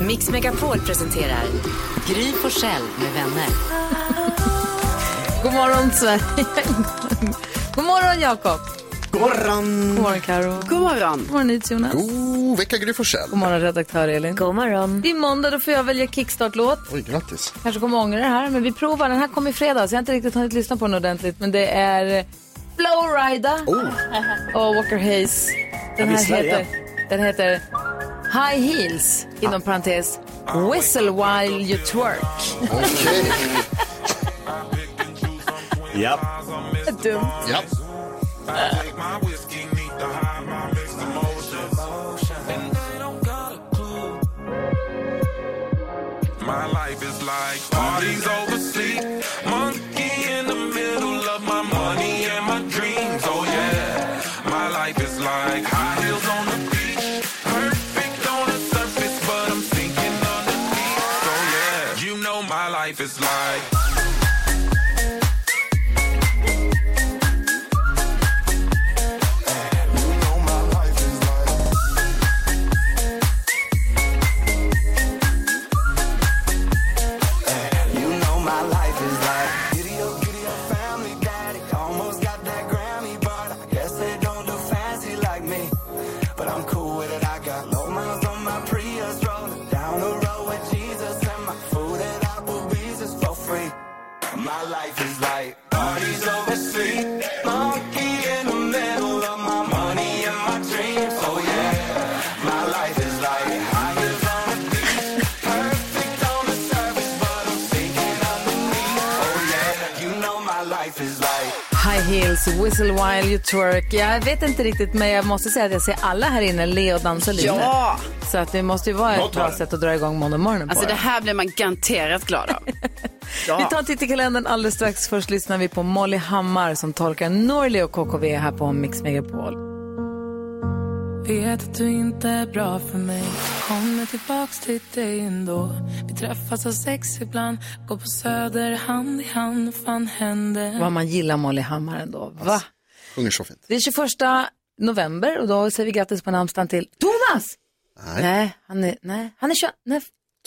Mix Megapol presenterar Gry Forssell med vänner. God morgon, Sverige. God morgon, Jakob. God morgon! God morgon, Karo. God morgon! God morgon, Jonas. God vecka Gry Forssell. God morgon, redaktör Elin. God morgon. Det är måndag, då får jag välja kickstart-låt. Oj, grattis. Kanske kommer ångra det här, men vi provar. Den här kom i fredags. Jag har inte riktigt hunnit lyssna på den ordentligt, men det är Flowrida och Walker Hayes. Den här heter, den heter High Heels, inom parentes, Whistle While You Twerk. Okej. Ja. Dumt. Ja. My life is like parties oversleep. Whistle While You Twerk. Jag vet inte riktigt, men jag måste säga att jag ser alla här inne le och dansa lite. Ja! Så att det måste ju vara ett bra sätt att dra igång måndag morgonen på. Alltså det här blir man garanterat glad av. Vi tar en titt i kalendern alldeles strax. Först lyssnar vi på Molly Hammar som tolkar Norli och KKV här på Mix Megapol. Vet att du inte är bra för mig Kommer tillbaks till dig ändå Vi träffas av sex ibland Går på söder hand i hand Fan händer Vad man gillar Molly Hammar ändå. Va? Sjunger så fint. Det är 21 november och då säger vi grattis på namnsdagen till Thomas! Nej. Nej, han är, nej, han är, 20, nej,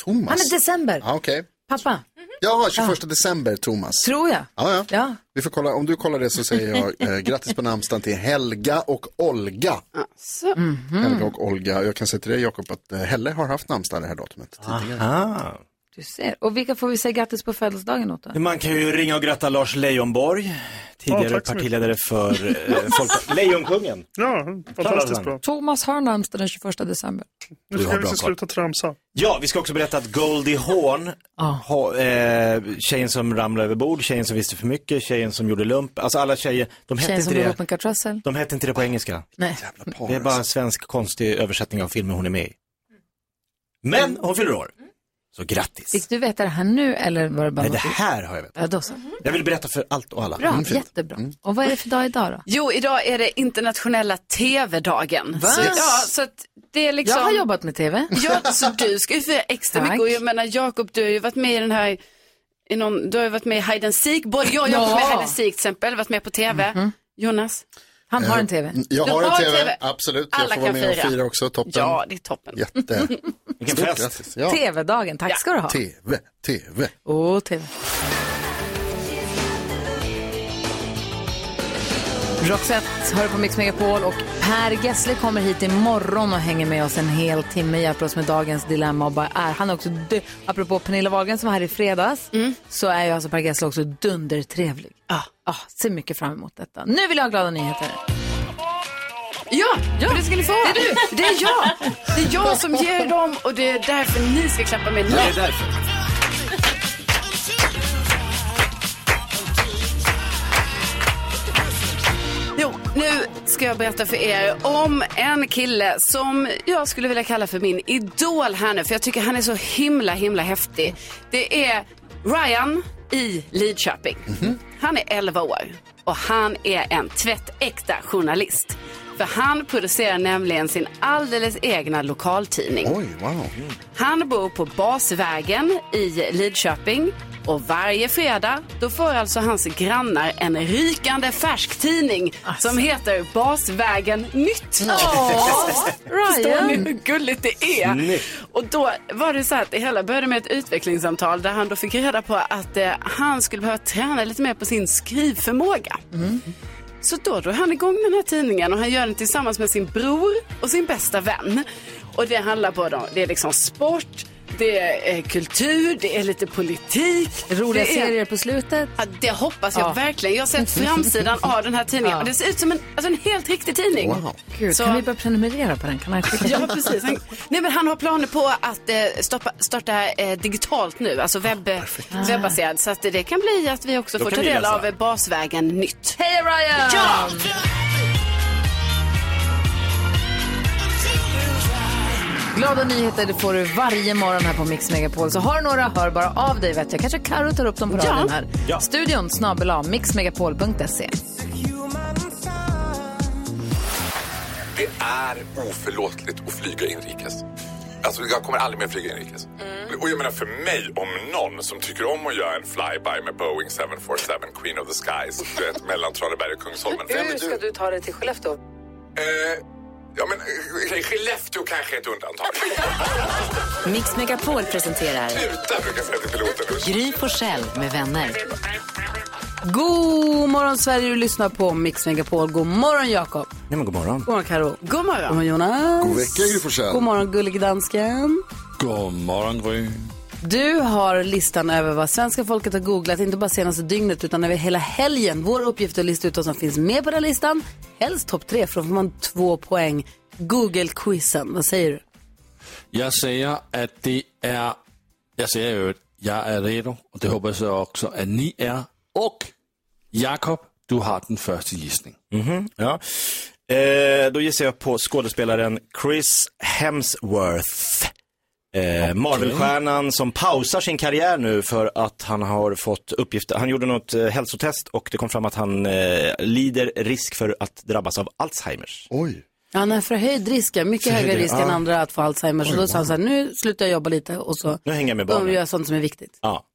Thomas. han är december. Ja, okej. Pappa, Ja, 21 december, Thomas. tror jag. Ja, ja. Ja. Vi får kolla, om du kollar det så säger jag eh, grattis på namnsdagen till Helga och Olga. Helga och Olga. Jag kan säga till dig Jakob att eh, Helle har haft namnsdag det här datumet tidigare. Aha. Du ser. Och vilka får vi säga grattis på födelsedagen åt då? Man kan ju ringa och gratta Lars Leijonborg, tidigare Ja, partiledare för eh, folk... Lejonkungen. Ja, fantastiskt bra. Thomas har namnsdag den 21 december. Nu Du tycker har jag vi bra ska koll. sluta tramsa. Ja, vi ska också berätta att Goldie Hawn, ha, eh, tjejen som ramlade över bord, tjejen som visste för mycket, tjejen som gjorde lump, alltså alla tjejer, de hette, Tjejen inte det, de hette inte det på engelska. Nej. Det är bara en svensk konstig översättning av filmen hon är med i. Men hon fyller år. Så grattis. Fick du veta det här nu eller var det bara Nej, det här har jag vetat. Ja, då så. Jag vill berätta för allt och alla. Bra, Mm, jättebra. Och vad är det för dag idag då? Jo, idag är det internationella tv-dagen. Va? Så, ja, så att det är liksom... Jag har jobbat med tv. Ja, så du ska ju få extra Tack. mycket. Och jag menar, Jakob, du har ju varit med i den här, i någon, du har ju varit med i Hide and Seek. Både jag och Jakob Ja. med i Hide and Seek till exempel, varit med på tv. Jonas? Han har en tv. Jag Du har en har TV, TV. absolut. Jag Alla får vara kan med och fira. fira också, toppen. Ja, det är toppen. Jätte. Vilken fest. Ja. TV-dagen, tack ska du ha. TV, TV. Åh, TV. Roxette hör på Mix Megapol och Per Gessle kommer hit imorgon och hänger med oss en hel timme, hjälper oss med dagens dilemma och bara är. Han är också, dö- apropå Pernilla Wahlgren som var här i fredags, så är ju alltså Per Gessle också dundertrevlig. Ah. Ah, ser mycket fram emot detta. Nu vill jag ha glada nyheter. Ja, ja, det ska ni få. Det är du. Det är jag. Det är jag som ger dem och det är därför ni ska klappa mig. Det är därför. Nu ska jag berätta för er om en kille som jag skulle vilja kalla för min idol här nu. För jag tycker han är så himla, himla häftig. Det är Ryan i Lidköping. Han är 11 år och han är en tvättäkta journalist. För han producerar nämligen sin alldeles egna lokaltidning. Oj, wow. Han bor på Basvägen i Lidköping och varje fredag då får alltså hans grannar en rykande färsk tidning som heter Basvägen Nytt. Förstår ni hur gulligt det är? Snyggt. Och då var det så här att det hela började med ett utvecklingssamtal där han då fick reda på att eh, han skulle behöva träna lite mer på sin skrivförmåga. Så då drog han igång den här tidningen och han gör den tillsammans med sin bror och sin bästa vän. Och det handlar både om det är liksom sport, det är kultur, det är lite politik. Roliga det är... serier på slutet. Ja, det hoppas jag Ja. verkligen. Jag har sett framsidan av den här tidningen Ja. och det ser ut som en, alltså en helt riktig tidning. Wow. Gud, Så- kan vi börja prenumerera på den? Kan han Ja, precis. Han, nej, men han har planer på att eh, stoppa, starta eh, digitalt nu, alltså webb, webbaserad. Så att det kan bli att vi också Då får ta del av eh, Basvägen Nytt. Hej Ryan! Ja! Glada nyheter det får du varje morgon här på Mix Megapol. Så har du några, hör bara av dig. Vet jag. Kanske Karo tar upp dem på Ja. radion här. Ja. Studion snabel mixmegapol.se. Det är oförlåtligt att flyga inrikes. Alltså jag kommer aldrig mer flyga inrikes. Och jag menar för mig, om någon som tycker om att göra en flyby med Boeing 747 Queen of the Skies, du vet, mellan Traneberg och Kungsholmen. Vem är du? du ta dig till Skellefteå? Eh, ja men eh, Skellefteå kanske är ett undantag. Mix Megapol presenterar Sluta brukar jag säga till piloten. Gry Forssell med vänner. God morgon Sverige, du lyssnar på Mix Megapol. God morgon Jakob. Nej men god morgon. God morgon Karo. God God morgon. morgon Jonas. God vecka, Gry Forssell. God morgon gullige dansken. God morgon, Gry. Du har listan över vad svenska folket har googlat, inte bara senaste dygnet utan över hela helgen. Vår uppgift är att lista ut vad som finns med på den listan. Helst topp tre, för då får man två poäng. Google-quizen, vad säger du? Jag säger att det är... Jag säger ju att jag är redo och det hoppas jag också att ni är. Och Jakob, du har den första gissning. Mhm, ja. Eh, då gissar jag på skådespelaren Chris Hemsworth. Eh, Marvelstjärnan som pausar sin karriär nu för att han har fått uppgifter. Han gjorde något eh, hälsotest och det kom fram att han eh, lider risk för att drabbas av Alzheimers. Oj. Ja, han har förhöjd risk, ja. mycket högre risk än ja. andra att få Alzheimer. Så Oj, då sa han så här, nu slutar jag jobba lite och så Nu hänger jag med barnen. gör sånt som är viktigt. Ja.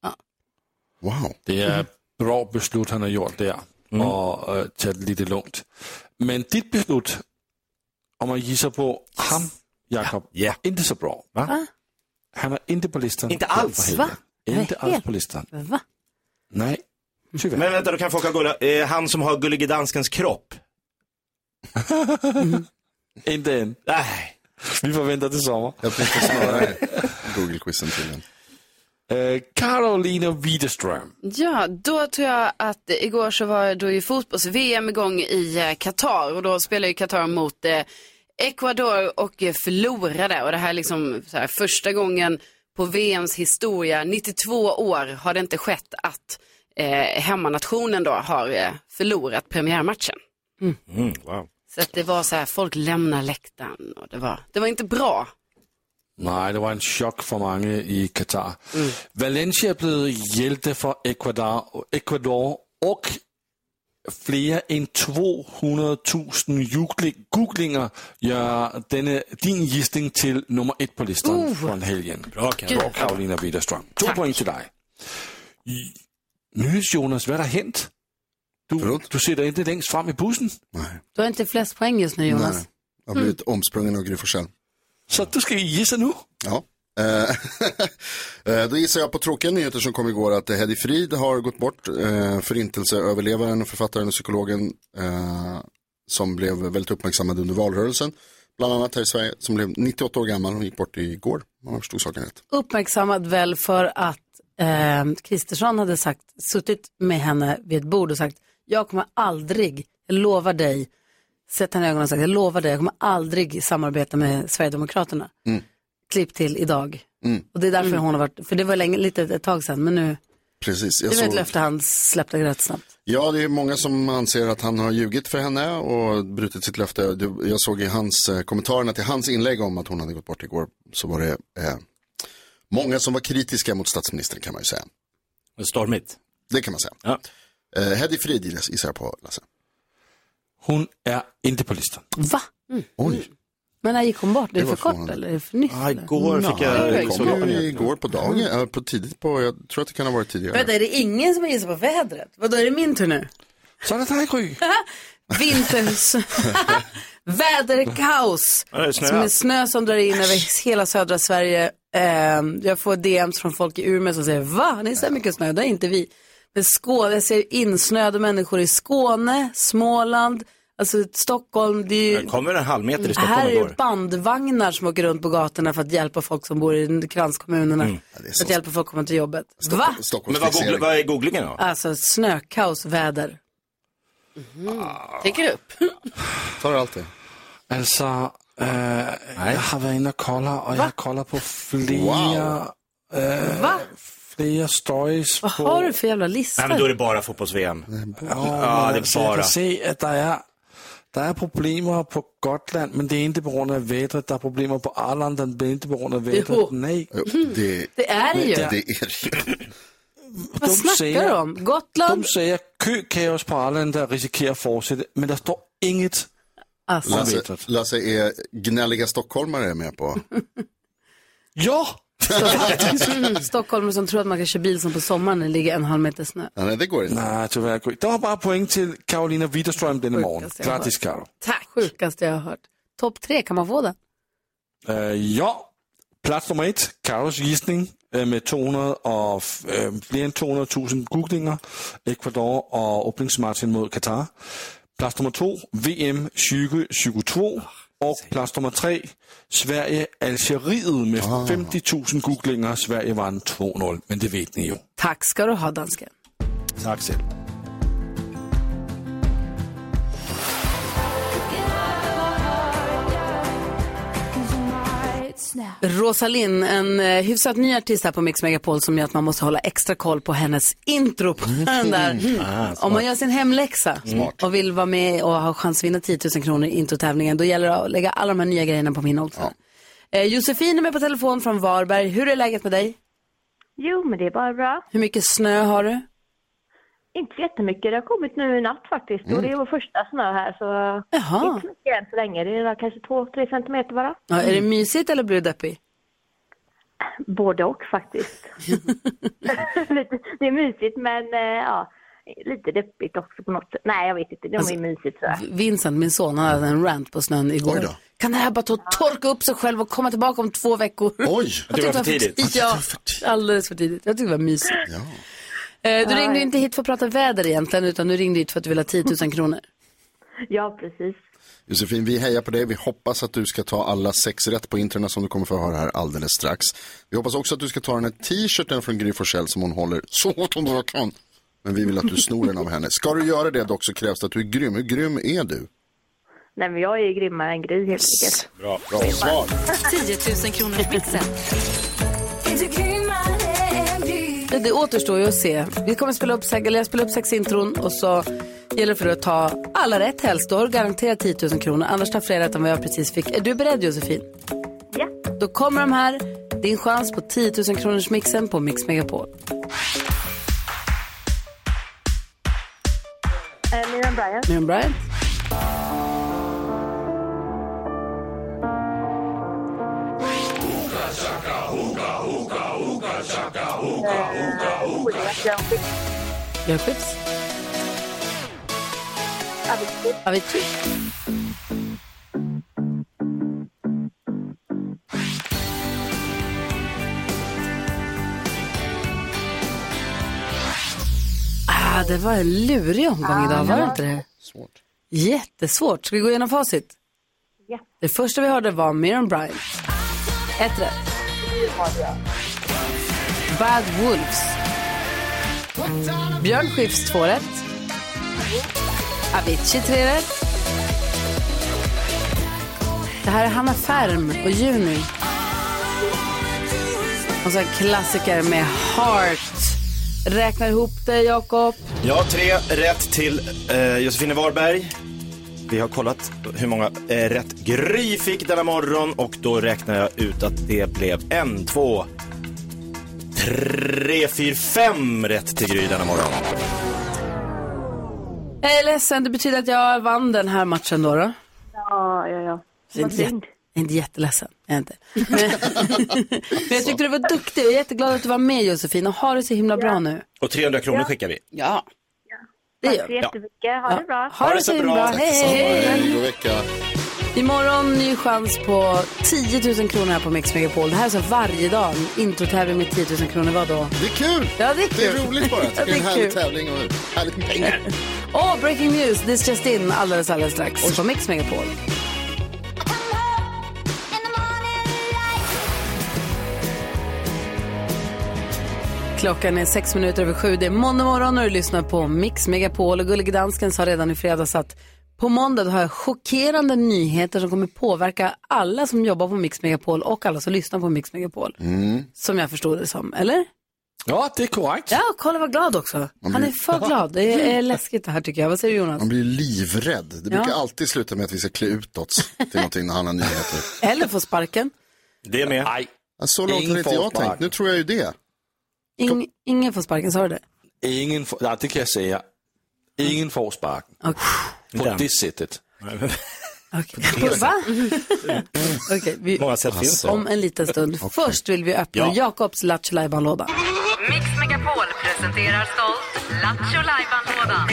Wow. Det är ett bra beslut han har gjort där och äh, tagit det lite lugnt. Men ditt beslut, om man gissar på han, Jakob, Ja. inte så bra. Va? Han är inte på listan. Inte alls? Va? Inte alls på listan. Va? Nej, tyvärr. Men vänta, då kan folk ha gulla. Eh, han som har Gullige Danskens kropp. Inte än. Nej. Vi får vänta till sommar. Jag tänkte snarare Google-quizen till den. Uh, Carolina Widerström. Ja, då tror jag att eh, igår så var då ju fotbolls-VM igång i eh, Qatar och då spelar ju Qatar mot eh, Ecuador och eh, förlorade. Och det här är liksom så här, första gången på VMs historia, 92 år har det inte skett att eh, hemmanationen då har eh, förlorat premiärmatchen. Mm, wow. Så att det var så här, folk lämnar läktaren och det var, det var inte bra. Nej, det var en chock för många i Qatar. Valencia är blivit hjälte för Ecuador, Ecuador och fler än 200 000 googli- googlingar gör denna, din gissning till nummer ett på listan Uh. från helgen. Bra, Carolina Widerström. Två poäng till dig. Nyhets-Jonas, vad har hänt? Du, du sitter inte längst fram i bussen. Du har inte flest poäng just nu Jonas. Nej, jag har blivit omsprungen av Gry. Så du ska gissa nu? Ja. Eh, eh, Då gissar jag på tråkiga nyheter som kom igår att Hedi Frid har gått bort. Eh, förintelseöverlevaren, författaren och psykologen eh, som blev väldigt uppmärksammad under valrörelsen. Bland annat här i Sverige, som blev 98 år gammal och gick bort igår, jag förstod saken rätt. Uppmärksammad väl för att eh, Kristersson hade sagt, suttit med henne vid ett bord och sagt, jag kommer aldrig, jag lovar dig, sett henne i ögonen och sagt, jag lovar dig, jag kommer aldrig samarbeta med Sverigedemokraterna. Mm. Klipp till idag. Mm. Och det är därför hon har varit, för det var länge, lite ett tag sedan, men nu, Precis, det var ett löfte han släppte rätt snabbt. Ja, det är många som anser att han har ljugit för henne och brutit sitt löfte. Du- Jag såg i hans eh, kommentarerna till hans inlägg om att hon hade gått bort igår, så var det eh, många som var kritiska mot statsministern kan man ju säga. Stormigt. Det kan man säga. Ja. Eh, Hedi Frid gissar jag på, Lasse. Hon är inte på listan. Va? Oj. Men när gick hon bort? Är Det det var för kort eller är det för nytt? Ja, igår fick Ja, jag... det kom igår på dagen, på tidigt på, jag tror att det kan ha varit tidigare. Vänta, är det ingen som har gissat på vädret? Vadå, är det min tur nu? Så är det Gry. Vinters... Väderkaos. Det är. Som är snö som drar in över hela södra Sverige. Eh, jag får DMs från folk i Umeå som säger, va? Ni ser mycket snö, det är inte vi. Men Skåne, jag ser insnöade människor i Skåne, Småland, alltså Stockholm. Det är ju... Kommer en halv meter i Stockholm Här är igår. det bandvagnar som åker runt på gatorna för att hjälpa folk som bor i kranskommunerna. Mm. För att hjälpa folk att komma till jobbet. Va? Men vad, googl- vad är googlingen då? Alltså snökaos, väder. Tänker upp. Tar du allt det? Alltså, eh, jag har varit inne och kollat och jag har kollat på flera, eh, Va? flera stories Vad på... har du för jävla listor? Nej, men då är det bara fotbolls-VM. Ja, Ja, det är jag bara. kan se att det är, det är problem på Gotland, men det är inte på grund av vädret. Det är problem på Arlanda, det är inte på grund av vädret. Jo. Nej. Jo, det, Det är det ju. det är det ju. Vad snackar du om? Gotland? De säger kökaos på Arlanda riskerar fortsätta, men det står inget Alltså. om Lasse. Lasse är gnälliga stockholmare med på. Ja! Stockholm som tror att man kan köra bil som på sommaren när det ligger en halv meter snö. Ja, nej, det går inte. Nej, tyvärr. Gry. Det var bara poäng till Karolina Widerström denna morgon. Grattis. Karo. Tack. Sjukaste jag har hört. Topp tre, kan man få den? Uh, ja, plats nummer ett, Karos gissning uh, med 200 och, uh, fler än 200 000 googlinger. Ecuador och öppningsmatchen mot Qatar. Plats nummer två, VM 2022. Och plats nummer tre, Sverige Algeriet med 50 000 googlinger. Sverige vann 2-0, men det vet ni ju. Tack ska du ha, dansken. Tack själv. Rosalind, en eh, hyfsat ny artist här på Mix Megapol som gör att man måste hålla extra koll på hennes intro på den där. Om man gör sin hemläxa och vill vara med och ha chans att vinna 10 000 kronor i introtävlingen, då gäller det att lägga alla de här nya grejerna på min också. Eh, Josefin är med på telefon från Varberg. Hur är läget med dig? Jo, men det är bara bra. Hur mycket snö har du? Inte så jättemycket. Det har kommit nu i natt faktiskt. Och det är vår första snö här så Jaha. inte så mycket än så länge. Det är kanske två, tre centimeter bara. Ja, är det mysigt eller blir du deppig? Både och faktiskt. det är mysigt men eh, ja, lite deppigt också på något sätt. Nej, jag vet inte. Det Alltså, är mysigt så här. Vincent, min son, han hade en rant på snön igår. Kan det här bara ta torka upp sig själv och komma tillbaka om två veckor? Oj! Det var för tidigt. Ja, alldeles för tidigt. Jag tycker det var mysigt. Ja. Eh, Du ringde inte hit för att prata väder egentligen, utan du ringde hit för att du vill ha 10 000 kronor. Ja, precis. Josefin, vi hejar på dig. Vi hoppas att du ska ta alla sex rätt på internet som du kommer få höra här alldeles strax. Vi hoppas också att du ska ta den här t-shirten från Gry Forssell som hon håller så hårt hon bara kan. Men vi vill att du snor den av henne. Ska du göra det dock så krävs det att du är grym. Hur grym är du? Nej, men jag är grimmare än Gry helt enkelt. Bra. Bra svar. 10 000 kronors mixen. Det, det återstår ju att se. Vi kommer spela upp, eller jag spelar upp sex intron och så gäller det för att ta alla rätt helst. Då garanterat 10 000 kronor. Annars tar fler rätt än vad jag precis fick. Är du beredd Josefin? Ja. Då kommer de här. Din chans på 10 000 kronors mixen på Mix Megapol. Eh, Miriam Bryant. Miriam Bryant. Björn Skifs. Avicii. Ah, det var en lurig omgång idag, var det inte det? Svårt. Jättesvårt. Ska vi gå igenom facit? Ja. Det första vi hörde var Miriam Bryant. Ett rätt. Bad Wolves. Björn Skifs två rätt. Avicii tre rätt. Det här är Hanna Färm och Juni. Och så en klassiker med Heart. Räkna ihop det, Jakob. Ja, tre rätt till eh, Josefine Warberg. Vi har kollat hur många eh, rätt Gry fick denna morgon och då räknar jag ut att det blev en, två, tre, fyra, fem rätt till Gry denna morgon. Jag är ledsen, det betyder att jag vann den här matchen då. då. Ja, ja, ja. Jag är Vad inte, jätteledsen. Jag är inte. Men, men jag tyckte du var duktig. Jag är jätteglad att du var med Josefin och har det så himla bra nu. Och 300 kronor skickar vi. Ja. Det Tack gör så vi. jättemycket. Ha det bra. Ha det så himla. Hej, hej, hej. God vecka. Imorgon ny chans på 10 000 kronor här på Mix Megapol. Det här är så varje dag. Introtävling med 10 000 kronor. Vad då? Det är kul! Ja, det är Det är kul. roligt bara. Det är en härlig kul. tävling och härligt med pengar. Åh, breaking news. This just in alldeles, alldeles strax på Mix Megapol. Klockan är sex minuter över sju. Det är måndag morgon och du lyssnar på Mix Megapol. Och Gullige Dansken sa redan i fredags att på måndag har jag chockerande nyheter som kommer påverka alla som jobbar på Mix Megapol och alla som lyssnar på Mix Megapol. Mm. Som jag förstod det som, eller? Ja, det är korrekt. Ja, kolla vad glad också. Han är för glad. Det är läskigt det här tycker jag. Vad säger du Jonas? Man blir livrädd. Det brukar Ja. alltid sluta med att vi ska klä ut oss till någonting när han har nyheter. Eller få sparken. Det är med. Nej. Så långt har inte jag tänkt. Nu tror jag ju det. Ing, ingen får sparken, sa du det? Ingen får, ja, det kan jag säga. Ingen får sparken. På Den. det sättet. Okej. Va? Vi, det. om en liten stund. Först vill vi öppna Ja. Jakobs Lattjo låda Mix Megapol presenterar stolt Lattjo Lajban-lådan.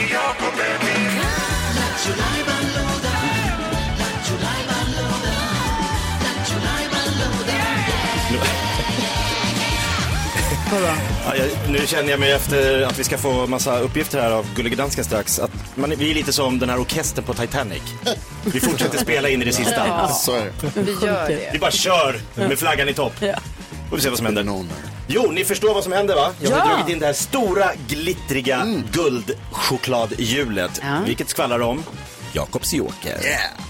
Ja, jag, nu känner jag mig efter att vi ska få massa uppgifter här av Gullige Dansken strax. Att man, är- vi är lite som den här orkestern på Titanic. Vi fortsätter spela in i det sista. Ja. Så är det. Vi gör det. Vi bara kör med flaggan i topp. Ja. Får vi se vad som händer. Jo, ni förstår vad som händer va? Jag har Ja. dragit in det här stora glittriga guldchokladhjulet. Ja. Vilket skvallrar om Jakobs Joker.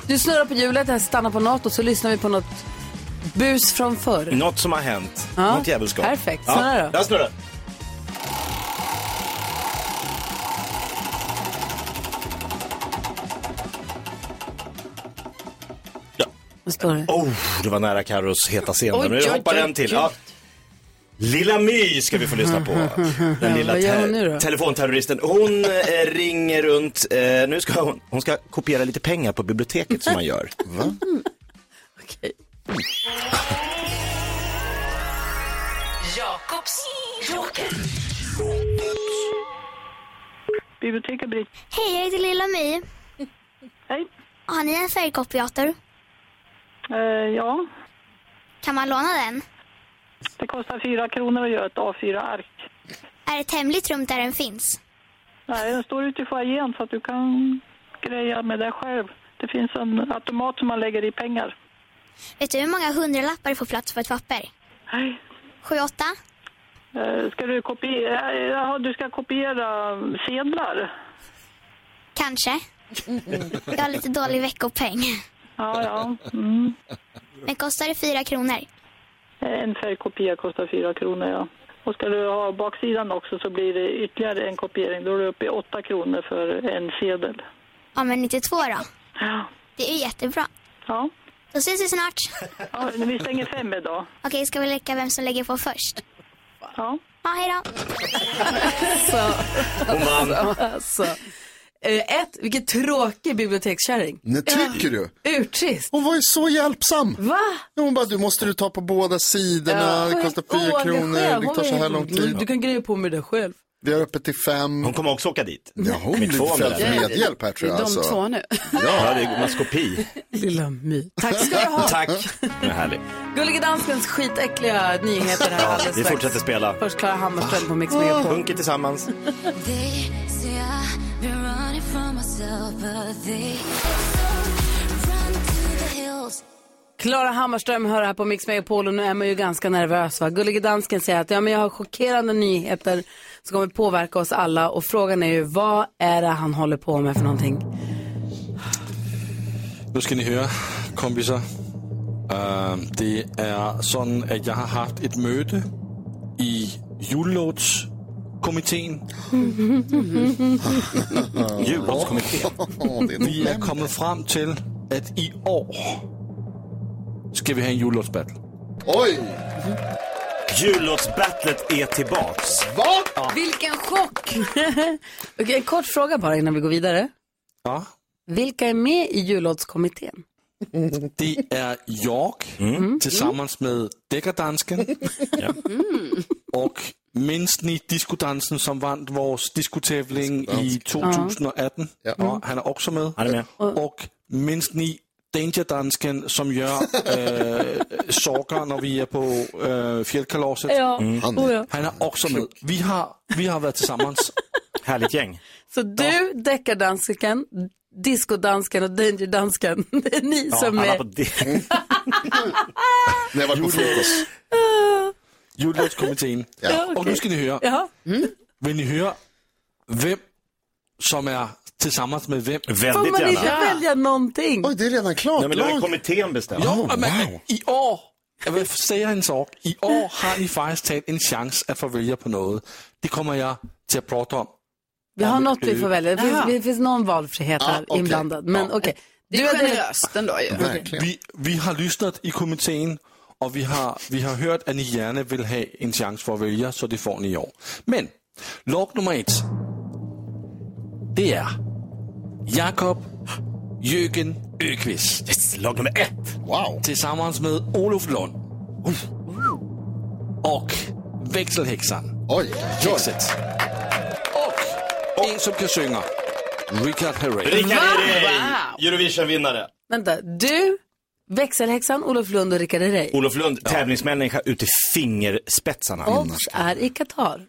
Du snurrar på hjulet, här stannar på något och så lyssnar vi på något bus från förr. Något som har hänt. Ja, Något djävulskap. perfekt. Snurra då. Jag snurrar. Vad står det? Oh, det var nära Carros heta scen. Oj, Nu hoppar en till. Ja. Lilla My ska vi få lyssna på. Den lilla te- telefonterroristen. Hon eh, ringer runt. Eh, nu ska hon, hon ska kopiera lite pengar på biblioteket som man gör. Va? Okej. Jakobs Joker. Biblioteket Britt. Hej, jag heter Lilla My. Hej. Har ni en färgkopiator? Eh, ja, Kan man låna den? det kostar fyra kronor att göra ett A4-ark. Är det ett hemligt rum där den finns? Nej, den står ute i foajén så att du kan greja med det själv. Det finns en automat som man lägger i pengar. Vet du hur många hundralappar får plats på ett papper? Nej. Sju, åtta? Eh, ska du kopiera? Ja, du ska kopiera sedlar. Kanske. Jag har lite dålig veckopeng. Ja, ja. Mm. Men kostar det fyra kronor? En färgkopia kostar fyra kronor, ja. Och ska du ha baksidan också så blir det ytterligare en kopiering. Då är du uppe i åtta kronor för en sedel. Ja, men 92 då? Ja. Det är jättebra. Ja. Då ses vi snart. ja vi stänger fem idag. Okej, ska vi leka vem som lägger på först? Ja. Ja, hej då. Alltså, alltså. Eh, Ett, vilken tråkig bibliotekskärring. Nej, tycker du? Urtrist. Hon var ju så hjälpsam. Va? Hon bara, du måste du ta på båda sidorna, det kostar fyra kronor, det tar så här lång tid. Du kan greja på med det själv. Vi har öppet till fem. Hon kommer också åka dit. Ja, hon Med blir två fälld för med. medhjälp här tror jag. De alltså. två nu. Ja, det är maskopi. Lilla My. Tack ska du ha. Tack. Det är härligt. Gullige Danskens skitäckliga nyheter här alldeles Vi strax. fortsätter spela. Först Klara Hammarström på Mix Megapol. Sjunker tillsammans. Klara Hammarström hör här på Mix Megapol och nu är man ju ganska nervös. Va? Gullige Dansken säger att ja, men jag har chockerande nyheter som kommer påverka oss alla och frågan är ju vad är det han håller på med för någonting? Nu ska ni höra, kompisar. Uh, det är så att jag har haft ett möte i jullåtskommittén. Jullåtskommittén. Vi är kommit fram till att i år ska vi ha en jullåtsbattle. Oj! Jullåtsbattlet är tillbaks. Va? Vilken chock! Okej, en kort fråga bara innan vi går vidare. Ja. Vilka är med i jullåtskommittén? Det är jag tillsammans med Deckardansken och minns ni diskodansen som vann vår diskotävling i 2018? Ja. han är också med. Han är med. Och minns ni Dangerdansken som gör äh, saker när vi är på äh, fjällkalaset? Ja. Mm. Han, Oh, ja. han är också med. Vi har, vi har varit tillsammans. Härligt gäng. Så du, deckardansken, discodansken och dangerdansken, det är ni som alla är... på det. När jag var på frukost. Jullåtskommittén. Ja, Och nu ska ni höra. Ja. Vill ni höra vem som är tillsammans med vem? Får Väldigt man inte gärna. välja någonting? Oj, det är redan klart. Nej, men det har ju kommittén bestämt. Ja, men i år, jag vill säga en sak. I år har ni faktiskt tagit en chans att få välja på något. Det kommer jag till att prata om. Vi har något vi får välja. Det finns, det finns någon valfrihet här okej. inblandad. Men okej. Det Du är generöst ändå ju. Verkligen. Vi, vi har lyssnat i kommittén och vi har, vi har hört att ni gärna vill ha en chans för att välja, så det får ni i år. Men lag nummer ett, det är Jakob Jürgen Öqvist Yes, lag nummer ett. Wow. tillsammans med Olof Lund och växelhäxan Oj, oj. Hexet. Och en som kan sjunga, Richard Herrey. Rickard Herrey. Eurovision-vinnare. Vänta, du, växelhäxan, Olof Lund och Rickard Herrey. Olof Lund, tävlingsmänniska ut i fingerspetsarna. Och är i Qatar.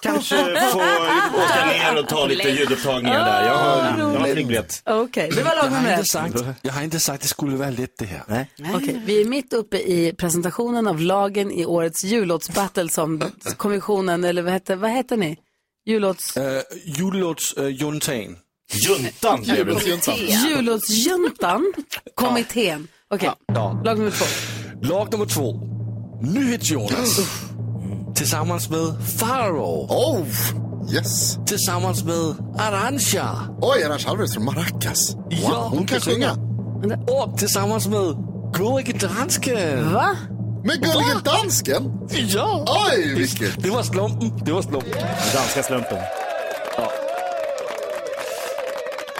Kanske få åka ner och ta lite ljudupptagningar där. Jag har, jag har flygbiljett. Okej, det var lag Jag har, nummer inte ett. sagt, jag har inte sagt att det skulle vara lätt det här. Nej. Okej, vi är mitt uppe i presentationen av lagen i årets jullåtsbattle som kommissionen, eller vad heter, vad heter ni? Jullåts... Uh, Jullåtsjuntan. Juntan blev det. Jullåtsjuntan, kommittén. Okej, lag nummer två. Lag nummer två, NyhetsJonas. Tillsammans med Faro. Oh, yes. Tillsammans med Arantxa. Oj, Arantxa Alvarez från Maracas. Wow, Ja, hon kan sjunga. Och tillsammans med Gullige Dansken. Va? Med Gullige Dansken? Ja! Oj, vilket. Det var slumpen. Det var slumpen. Danska slumpen.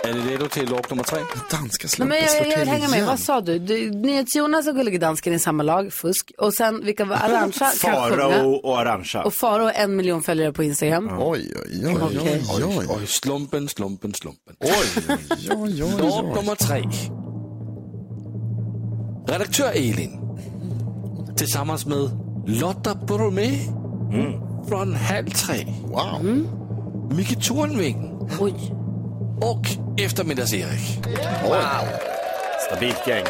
Är ni redo till lag nummer tre? Danska Nej, slumpen men jag, jag vill hänga med. Vad sa du? du NyhetsJonas och Gullige Dansken i samma lag, fusk. Och sen vilka var Arantxa Farao och Arantxa. Och Faro har en miljon följare på Instagram. Oj, oj, oj, oj, Okej. oj, oj, Oj, slumpen, slumpen, slumpen. oj, oj, oj, Lag oj. nummer tre. Redaktör Elin. Tillsammans med Lotta Bromé. Från Halv tre. Wow. Micke Tornving. Oj. Och Eftermiddags-Erik. Stabilt gäng.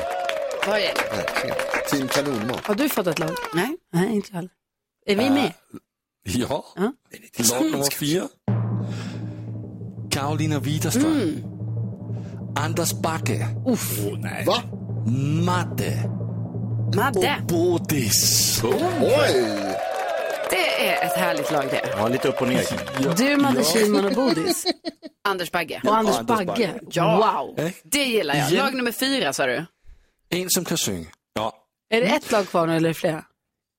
Vad är det? Verkligen. Team Kanonmat. Har du fått ett lag? Nej. Nej, inte jag heller. Är vi med? Ja. Ja. Lag nummer fyra. Karolina Widerström. Anders Backe. Uff. Va? Madde. Madde. Och Bodis. Oj! Det är ett härligt lag det. Ja, lite upp och ner. Du, Madde Kihlman och Bodis. Anders Bagge. Och Anders Anders Bagge. Bagge. Ja. Wow. Eh? Det gillar jag. Lag nummer fyra sa du? En som kan sjunga. Ja. Är det ett lag kvar nu eller flera?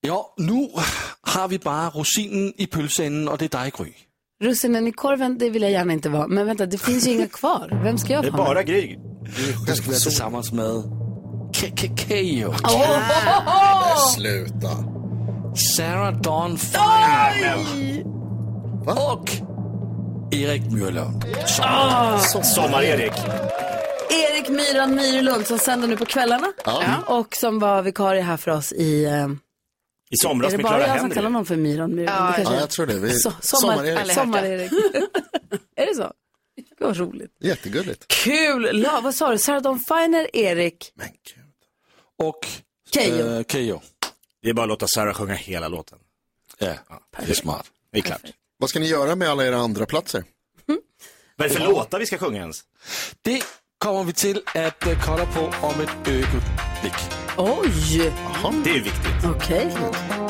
Ja, nu har vi bara rosinen i pølseenden, och det är dig, Gry. Russinen i korven, det vill jag gärna inte vara. Men vänta, det finns ju inga kvar. Vem ska jag Det är vara bara Gry. Du ska vara tillsammans med Ke- Ke- Keyyo. Sluta. Sarah Dawn Finer. Och Erik Myrlund. Sommar-Erik. Erik Myran Myrlund som sänder nu på kvällarna. Ja. Och som var vikarie här för oss i... Eh, I somras är det med bara Clara jag som kallar Henry. honom för Myran Myrlund? Ja, Det kanske Ja, är- jag tror det. Vi... Sommar, Sommar-Erik. Sommar-Erik. är det så? Det var roligt. Jättegulligt. Kul! La, vad sa du? Sarah Dawn Finer, Erik. Men gud. Och Keyyo. eh, Keyyo. Det är bara att låta Sarah sjunga hela låten. Ja, det är smart. Det är klart. Vad ska ni göra med alla era andra platser? Vad är det för låtar vi ska sjunga ens? Det kommer vi till att eh, kolla på om ett ögonblick. Oj! Det är viktigt. Okej. Eh,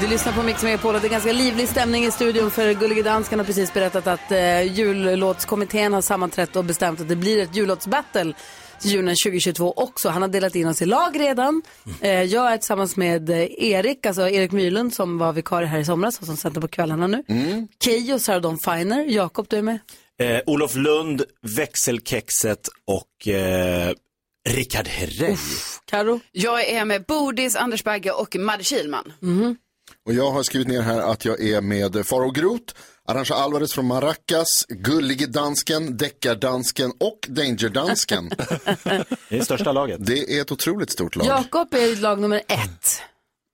Du lyssnar på Mix Megapol och det är ganska livlig stämning i studion för Gullige Dansken har precis berättat att eh, jullåtskommittén har sammanträtt och bestämt att det blir ett jullåtsbattle till julen 2022 också. Han har delat in oss i lag redan. Eh, jag är tillsammans med eh, Erik, alltså Erik Myrlund som var vikarie här i somras och som sänder på kvällarna nu. Mm. Keyyo och Sarah Dawn Finer. Jakob, du är med? Eh, Olof Lund, Växelkexet och eh, Rickard Herrey. Karo? Jag är med Bodis, Anders Bagge och Madde Kihlman. Och jag har skrivit ner här att jag är med Faro Groth, Arantxa Alvarez från Maracas, Gullige Dansken, Deckardansken och Dangerdansken. Det är största laget. Det är ett otroligt stort lag. Jakob är lag nummer ett.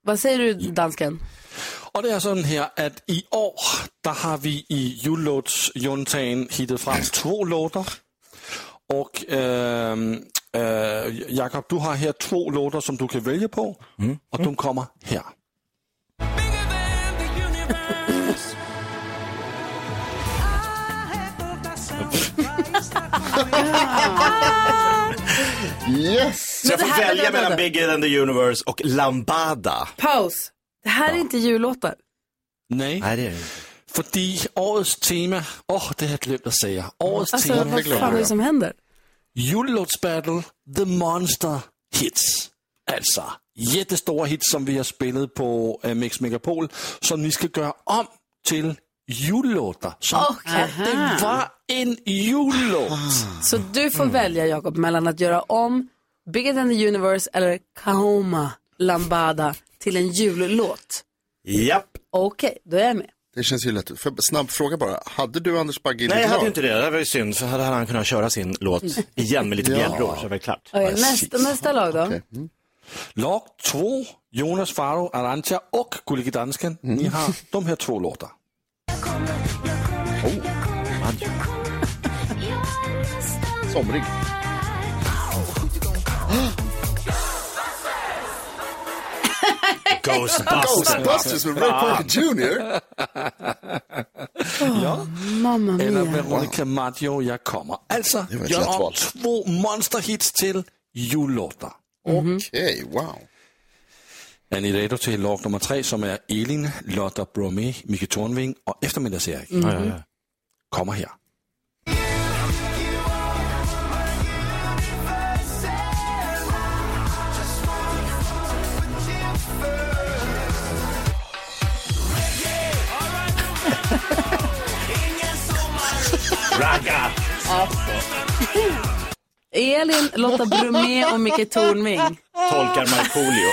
Vad säger du, dansken? Och det är sådan här att i år, der har vi i jullåtsjuntagen hittat fram två låtar. Och ehm, øh, Jakob, du har här två låtar som du kan välja på. Och de kommer här. Yes! Så jag får här- välja vänta, mellan. Bigger than the Universe och Lambada. Paus. Det här är inte jullåtar. Nej. Nej, det är det inte. Fordi årets tema, åh, det har jag glömt att säga. Årets Alltså, tema, vad fan är det som händer? Jullåtsbattle, The Monster Hits. Alltså, jättestora hits som vi har spelat på äh, Mix Megapol, som ni ska göra om till jullåtar. Som att det var en jullåt. Så du får välja, Jakob, mellan att göra om Bigger than the Universe eller Kahoma Lambada till en jullåt. Japp. Okej, då är jag med. Det känns ju lätt. För, snabb fråga bara. Hade du Anders Bagge i Nej, jag hade ju inte det. Det var ju synd, för hade han kunnat köra sin låt igen med lite Ja. bjällror så var det klart. Okej, nästa, nästa lag då. Lag två, Jonas Faro, Arantxa och Gullige Dansken. Ni har de här två låtar. Somrig. Ghostbusters. Ghostbusters med Ray Parker Jr. Ja. Mamma Eller mia. Veronica Maggio, jag kommer. Alltså, om val. två monsterhits till jullåtar. Okej, wow. Är ni redo till lag nummer tre som är Elin, Lotta Bromé, Micke Tornving och eftermiddags-Erik? Ja, ja. Kommer här. Elin, Lotta Bromé och Micke Tornving. Tolkar Markoolio.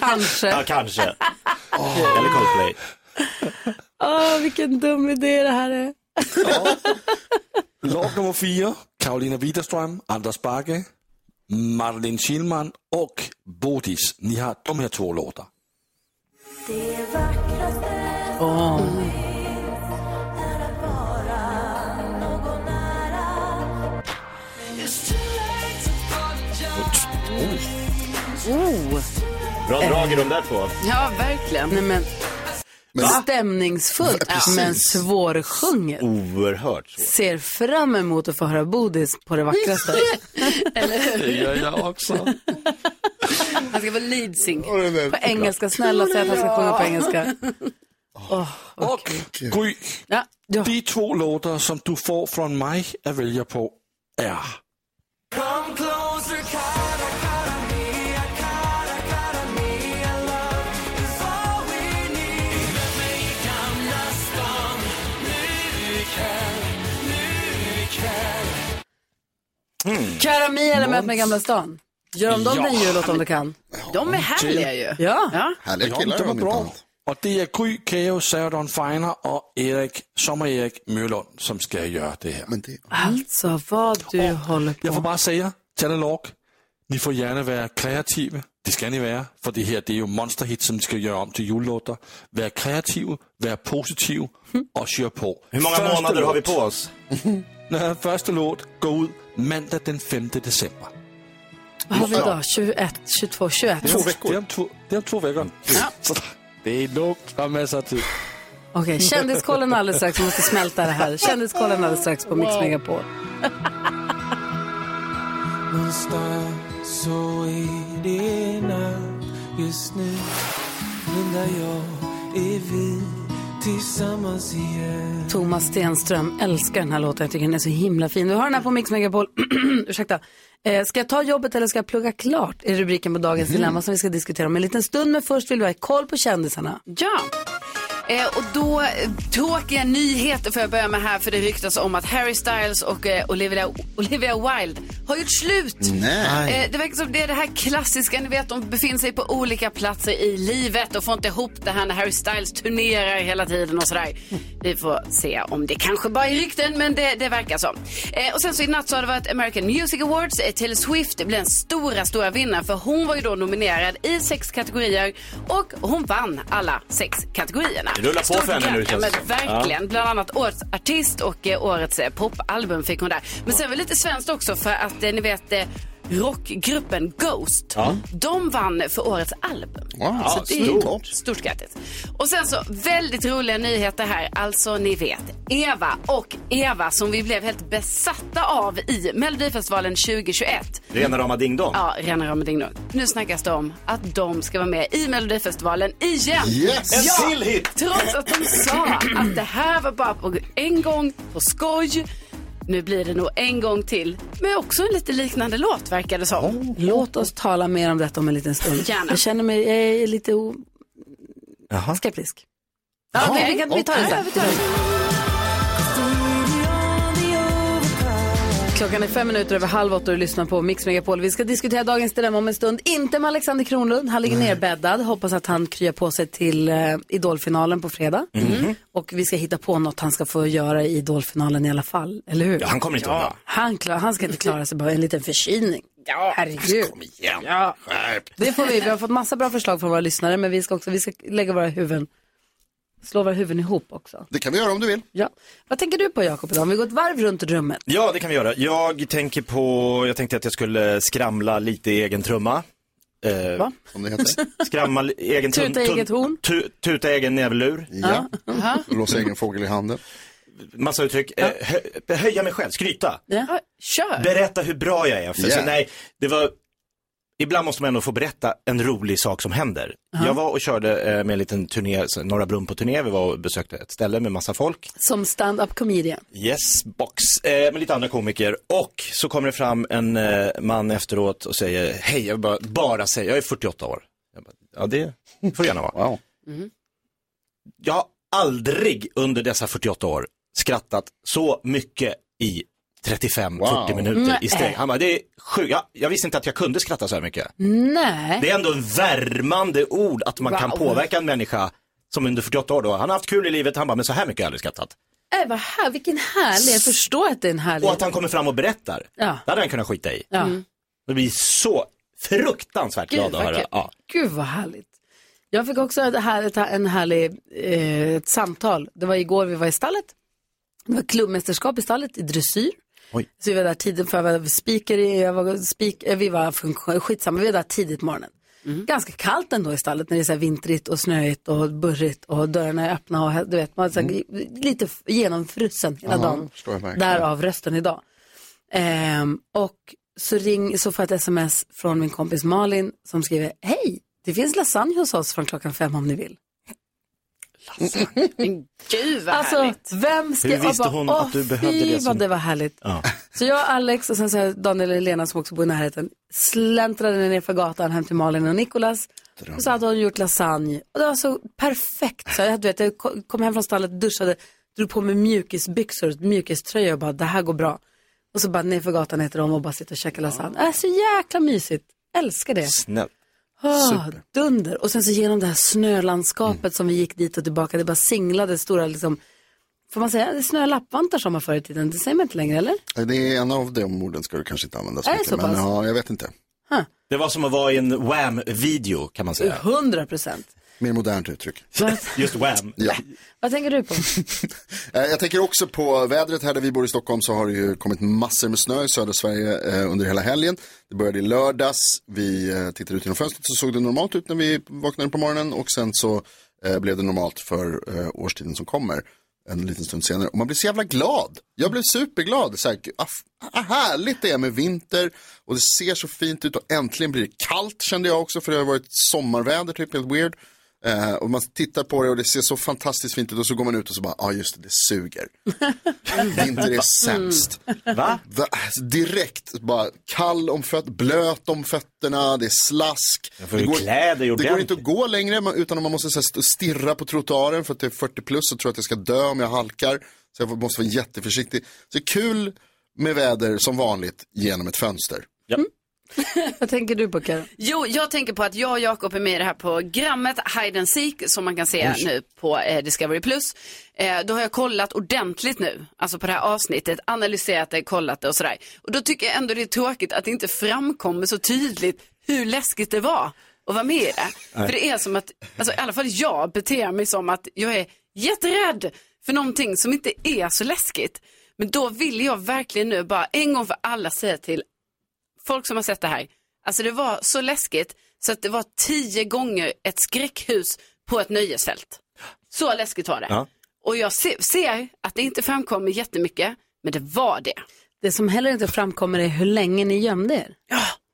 Kanske. Ja, kanske. Eller Coldplay. Åh, vilken dum idé det här är. Lag nummer fyra, Karolina Widerström, Anders Bagge, Marlene Schillman och Bodis. Ni har de här två låtar. Åh. Oh. Bra drag i de där två. Ja, verkligen. Nej, men, Men- stämningsfullt Ja, men svårsjunget. Oerhört svårt. Ser fram emot att få höra Bodis på det vackraste. Det gör jag också. Han ska vara lead sing. på engelska, snälla säg att han ska sjunga på engelska. Åh, Och Gry, ja, ja. de två låtar som du får från mig att välja på är ikväll. Karami eller Möt mig i Gamla stan. Gör om dem Ja. den jullåt om du kan. De är härliga ju. Ja. Ja. Härliga killar om inte bra. Och det är Gry, Keo, Sarah Feiner och Erik, Sommar-Erik Mølund som ska göra det här. Men det... Alltså vad du håller Jag får på. bara säga, lag. Ni får gärna vara kreativa. Det ska ni vara. För det här det är ju monsterhit som ni ska göra om till jullåtar. Var kreativ, var positiv och kör på. Hur många Första månader har vi på oss? Nej, första låt går ut måndag den 5 december. Vad har vi idag? 21, 22, 21? Två veckor. Det är om två, det är om två veckor. Så det är lugnt, det har massor av tid. Okej, kändiskollen alldeles strax. Vi måste smälta det här. Kändiskollen alldeles strax på Mix Megapol. Så är det natt just nu blundar jag är vi tillsammans igen Thomas Stenström älskar den här låten. Jag tycker den är så himla fin. Vi har den här på Mix Megapol. Ursäkta. Eh, ska jag ta jobbet eller ska jag plugga klart? Är rubriken på dagens dilemma som vi ska diskutera om en liten stund. Men först vill vi ha koll på kändisarna. Ja. Eh, och då, eh, tråkiga nyheter får jag börja med här för det ryktas om att Harry Styles och eh, Olivia, Olivia Wilde har gjort slut. Nej. Eh, det verkar som det är det här klassiska, ni vet de befinner sig på olika platser i livet och får inte ihop det här när Harry Styles turnerar hela tiden och sådär. Vi får se om det kanske bara är rykten men det, det verkar så. Eh, och sen så i natt så har det varit American Music Awards. Eh, Taylor Swift blev den stora, stora vinnaren för hon var ju då nominerad i sex kategorier och hon vann alla sex kategorierna. Det rullar på för henne nu, känns ja, men. Verkligen. Ja. Bland annat årets artist och eh, årets eh, popalbum fick hon där. Men sen var det lite svenskt också för att eh, ni vet rockgruppen Ghost. Ja. De vann för årets album. Wow, så det är stort. stort grattis. Och sen så väldigt roliga nyheter här. Alltså ni vet Eva och Eva som vi blev helt besatta av i Melodifestivalen 2021. Rena rama ding dong. Ja, rena rama ding dong. Nu snackas det om att de ska vara med i Melodifestivalen igen. Yes! En Ja, till hit! Trots att de sa att det här var bara på en gång, på skoj. Nu blir det nog en gång till, men också en lite liknande låt verkar det som. Låt oss tala mer om detta om en liten stund. Gärna. Jag känner mig jag är lite o... Jaha. skeptisk. Ja, okej, vi, kan, vi tar det sen. Klockan är fem minuter över halv åtta och du lyssnar på Mix Megapol. Vi ska diskutera dagens dilemma om en stund. Inte med Alexander Kronlund. Han ligger nerbäddad. Hoppas att han kryar på sig till uh, Idolfinalen på fredag. Mhm. Och vi ska hitta på något han ska få göra i Idolfinalen i alla fall. Eller hur? Ja, han kommer inte undan. Han, klar, han ska inte klara sig bara en liten förkylning. Ja, Herregud. Kom igen. Ja. Skärp. Det får vi. Vi har fått massa bra förslag från våra lyssnare, men vi ska också vi ska lägga våra huvuden, slå våra huvuden ihop också. Det kan vi göra om du vill. Ja. Vad tänker du på Jakob idag? Om vi går ett varv runt rummet. Ja, det kan vi göra. Jag tänker på, jag tänkte att jag skulle skramla lite i egen trumma. Eh, Va? Som det heter. Skramma li- egen tum- Tuta eget horn. Tu, tuta egen näverlur. Ja. Låsa egen fågel i handen. Massa uttryck. Eh, hö, höja mig själv, skryta. Ja. Kör! Berätta hur bra jag är. För, så, Yeah. nej, det var, ibland måste man ändå få berätta en rolig sak som händer. Jag var och körde eh, med en liten turné, Norra Brunn på turné. Vi var och besökte ett ställe med massa folk. Som stand-up comedian. Yes, box. Eh, med lite andra komiker. Och så kommer det fram en eh, man efteråt och säger, hej, jag vill bara, bara säga, jag är 48 år. Jag bara, ja, det får gärna vara. Wow. Jag har aldrig under dessa 48 år skrattat så mycket i 35-40 Wow. minuter Nej. i sträck. Han bara, det är sjukt. Jag, jag visste inte att jag kunde skratta så här mycket. Nej. Det är ändå en värmande ord att man kan Wow. påverka en människa som under 48 år då, han har haft kul i livet, han bara, men så här mycket har jag aldrig skrattat. Äh, vad här, vilken härlig, jag förstår att det är en härlig. Och att han kommer fram och berättar, Ja. det hade han kunnat skita i. Ja. Det blir så fruktansvärt glad att höra. Ja. Gud vad härligt. Jag fick också ett, här, ett, en härlig eh, ett samtal. Det var igår vi var i stallet. Det var klubbmästerskap i stallet i dressyr. Oj. Så vi var där tidigt för jag var speaker, jag var speak, eh, vi var funktion, skitsamma, vi var där tidigt på morgonen. Ganska kallt ändå i stallet när det är så här vintrigt och snöigt och burrigt och dörrarna är öppna och du vet, man är så här, lite f- genomfrusen hela Ja, dagen. Därav rösten idag. Ehm, och så, ring, så får jag ett sms från min kompis Malin som skriver, hej, det finns lasagne hos oss från klockan fem om ni vill. Men gud vad Alltså, härligt. vem ska... Hur och visste bara, hon åh, att du behövde fy det vad som- det var härligt. Ja. Så jag och Alex och sen så Daniel och Elena som också bor i närheten släntrade ner för gatan hem till Malin och Nikolas. Och så hade hon gjort lasagne. Och det var så perfekt. Så jag, du vet, jag ko- kom hem från stallet, duschade, drog på mig mjukisbyxor, mjukiströja och bara det här går bra. Och så bara ner för gatan äter de och bara sitter och käkar lasagne. Äh, så jäkla mysigt. Älskar det. Snällt. Ah, dunder. Och sen så genom det här snölandskapet som vi gick dit och tillbaka. Det bara singlade stora, liksom, får man säga, snö lappvantar som man förr i tiden. Det säger man inte längre, eller? Det är en av de orden ska du kanske inte använda så Är mycket. så Men pass? ja, jag vet inte. Det var som att vara i en Wham-video kan man säga. Hundra procent. Mer modernt uttryck. Just Wham. Ja. Vad tänker du på? Eh, Jag tänker också på vädret här där vi bor i Stockholm så har det ju kommit massor med snö i södra Sverige eh, under hela helgen. Det började i lördags, vi eh, tittade ut genom fönstret så såg det normalt ut när vi vaknade på morgonen och sen så blev det normalt för årstiden som kommer en liten stund senare. Och man blir så jävla glad. Jag blev superglad. Så här, ah, ah, härligt det är med vinter och det ser så fint ut och äntligen blir det kallt kände jag också för det har varit sommarväder typ helt weird. Eh, och man tittar på det och det ser så fantastiskt fint ut och så går man ut och så bara, ja ah, just det, det suger. Vinter är sämst. Va? Alltså, direkt, bara kall om fötterna, blöt om fötterna, det är slask. Det kläder det går inte att gå längre man- utan man måste här, stirra på trottoaren för att det är 40 plus och tror att jag ska dö om jag halkar. Så jag måste vara jätteförsiktig. Så det är kul med väder som vanligt genom ett fönster. Vad tänker du på Karo? Jo, jag tänker på att jag och Jakob är med i det här programmet Hide and Seek som man kan se Oj. nu på eh, Discovery+. Plus. Eh, då har jag kollat ordentligt nu, alltså på det här avsnittet, analyserat det, kollat det och sådär. Och då tycker jag ändå det är tråkigt att det inte framkommer så tydligt hur läskigt det var att vara med i det. Nej. För det är som att, alltså i alla fall jag beter mig som att jag är jätterädd för någonting som inte är så läskigt. Men då vill jag verkligen nu bara en gång för alla säga till folk som har sett det här. Alltså det var så läskigt så att det var tio gånger ett skräckhus på ett nöjesfält. Så läskigt var det. Ja. Och jag se, ser att det inte framkommer jättemycket, men det var det. Det som heller inte framkommer är hur länge ni gömde er.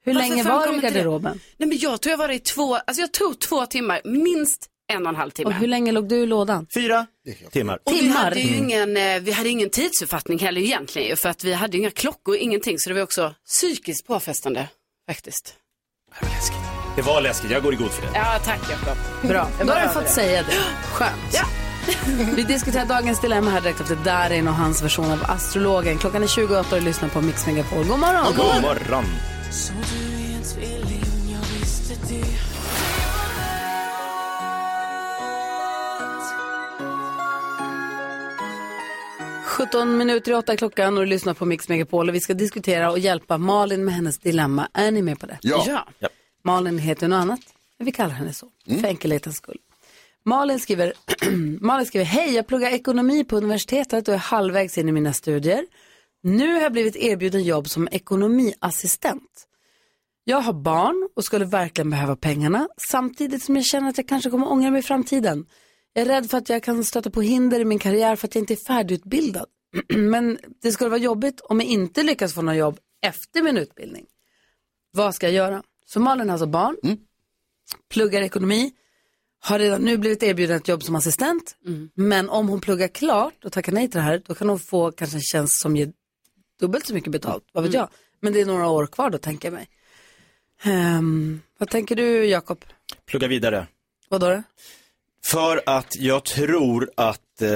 hur Varför länge var du i det? garderoben? Nej men jag tror jag var där i två, alltså jag tog två timmar, minst en och en halv timme. Och hur länge låg du i lådan? Fyra timmar. Och vi hade ju Mm. ingen, eh, vi hade ingen tidsuppfattning heller egentligen för att vi hade inga klockor, ingenting, så det var också psykiskt påfrestande faktiskt. Det var läskigt, jag går i god för det. Ja, tack Jakob. Bra, Jag då har du fått det. säga det. Skönt. Ja. Vi diskuterar dagens dilemma här direkt efter Darin och hans version av Astrologen. Klockan är 28 och du lyssnar på Mix Megapol. God morgon! God morgon. Så du 17 minuter i 8 klockan och du lyssnar på Mix Megapol och vi ska diskutera och hjälpa Malin med hennes dilemma. Är ni med på det? Ja. Ja. Malin heter något annat, men vi kallar henne så, för enkelhetens skull. Malin skriver, Malin skriver, hej jag pluggar ekonomi på universitetet och är halvvägs in i mina studier. Nu har jag blivit erbjuden jobb som ekonomiassistent. Jag har barn och skulle verkligen behöva pengarna samtidigt som jag känner att jag kanske kommer ångra mig i framtiden. Jag är rädd för att jag kan stöta på hinder i min karriär för att jag inte är färdigutbildad. Men det skulle vara jobbigt om jag inte lyckas få något jobb efter min utbildning. Vad ska jag göra? Så Malin har alltså barn, pluggar ekonomi, har redan nu blivit erbjuden ett jobb som assistent. Men om hon pluggar klart och tackar nej till det här, då kan hon få kanske en tjänst som ger dubbelt så mycket betalt. Vad vet Mm. jag? Men det är några år kvar då, tänker jag mig. Ehm, vad tänker du, Jakob? Plugga vidare. Vad då? För att jag tror att eh,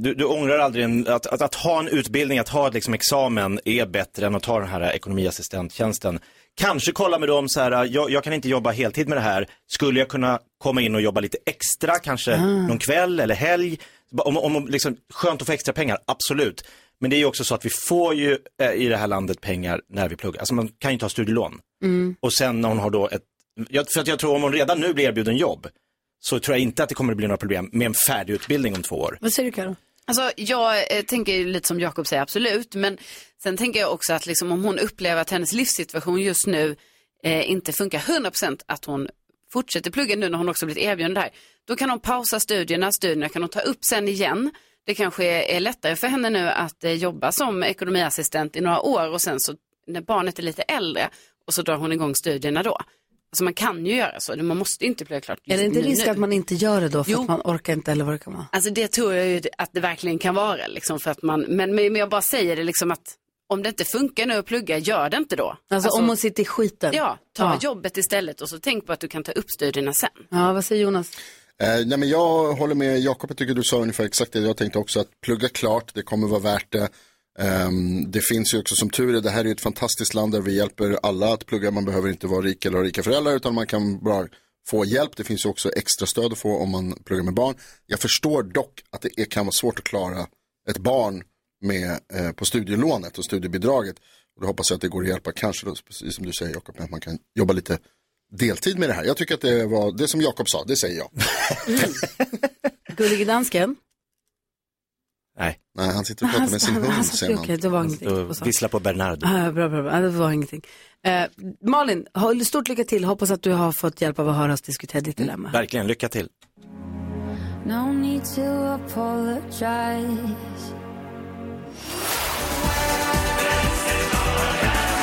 du, du ångrar aldrig en, att, att, att ha en utbildning, att ha ett liksom, examen är bättre än att ta den här ekonomiassistenttjänsten. Kanske kolla med dem så här, jag, jag kan inte jobba heltid med det här. Skulle jag kunna komma in och jobba lite extra, kanske Ah. någon kväll eller helg? Om, om liksom, skönt att få extra pengar, absolut. Men det är ju också så att vi får ju eh, i det här landet pengar när vi pluggar. Alltså man kan ju ta studielån. Mm. Och sen när hon har då ett, jag, för att jag tror om hon redan nu blir erbjuden jobb, så tror jag inte att det kommer att bli några problem med en färdig utbildning om två år. Vad säger du, Karo? Alltså jag eh, tänker lite som Jakob säger, absolut. Men sen tänker jag också att liksom, om hon upplever att hennes livssituation just nu eh, inte funkar 100% att hon fortsätter plugga nu när hon också blivit erbjuden det här. Då kan hon pausa studierna, studierna kan hon ta upp sen igen. Det kanske är lättare för henne nu att eh, jobba som ekonomiassistent i några år och sen så när barnet är lite äldre och så drar hon igång studierna då. Alltså man kan ju göra så, man måste inte plugga klart Är det inte risk nu. att man inte gör det då för Jo. att man orkar inte eller vad det kan vara? Alltså det tror jag ju att det verkligen kan vara. Liksom, för att man, men, men jag bara säger det liksom att om det inte funkar nu att plugga, gör det inte då. Alltså, om hon sitter i skiten? Ja, ta Ja. jobbet istället och så tänk på att du kan ta upp studierna sen. Ja, vad säger Jonas? Eh, nej men jag håller med Jakob, jag tycker du sa ungefär exakt det jag tänkte också, att plugga klart, det kommer vara värt det. Um, det finns ju också som tur är, det här är ju ett fantastiskt land där vi hjälper alla att plugga, man behöver inte vara rik eller ha rika föräldrar utan man kan bara få hjälp. Det finns ju också extra stöd att få om man pluggar med barn. Jag förstår dock att det är, kan vara svårt att klara ett barn med, eh, på studielånet och studiebidraget. Och då hoppas jag att det går att hjälpa, kanske då, precis som du säger Jakob, att man kan jobba lite deltid med det här. Jag tycker att det var, det som Jakob sa, det säger jag. Gullige dansken? Nej. Nej, han sitter och pratar med sin Han- han hund, satt- okej, det var ingenting. Och vissla på Bernardo. Ah, bra, bra, bra. Det var ingenting. Eh, Malin, ha- stort lycka till. Hoppas att du har fått hjälp av att höra oss diskutera ditt dilemma. Verkligen, lycka till. No need to apologize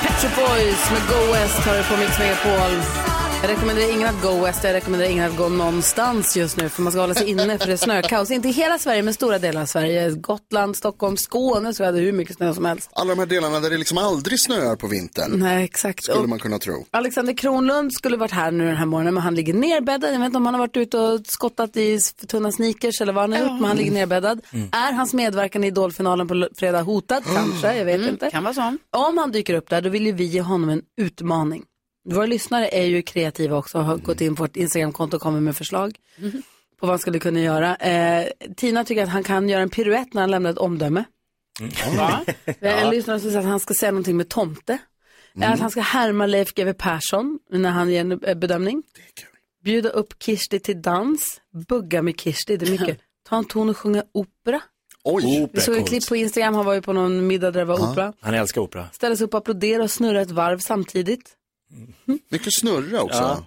Pet Boys med Go West har du på Mix Megapol. Jag rekommenderar ingen att gå west, jag rekommenderar ingen att gå någonstans just nu för man ska hålla sig inne för det är snökaos. Inte i hela Sverige men stora delar av Sverige. Gotland, Stockholm, Skåne så hade hur mycket snö som helst. Alla de här delarna där det liksom aldrig snöar på vintern. Nej, exakt. Skulle Och- man kunna tro. Alexander Kronlund skulle varit här nu den här morgonen men han ligger nerbäddad. Jag vet inte om han har varit ute och skottat i tunna sneakers eller vad han har gjort men han ligger nerbäddad. Är hans medverkan i Idolfinalen på fredag hotad? Kanske, jag vet Mm, inte. kan vara så. Om han dyker upp där då vill ju vi ge honom en utmaning. Våra lyssnare är ju kreativa också och har gått in på vårt Instagramkonto och kommit med förslag på vad han skulle kunna göra. Eh, Tina tycker att han kan göra en piruett när han lämnar ett omdöme. Ja. Vi har en lyssnare som säger att han ska säga någonting med tomte. Att han ska härma Leif GW Persson när han ger en eh, bedömning. Bjuda upp Kirsti till dans. Bugga med Kirsti, det är mycket. Ta en ton och sjunga opera. Oj, Vi såg ett klipp på Instagram, han var ju på någon middag där det var opera. Han älskar opera. Ställa sig upp och applådera och snurra ett varv samtidigt. Mycket snurra också. Ja.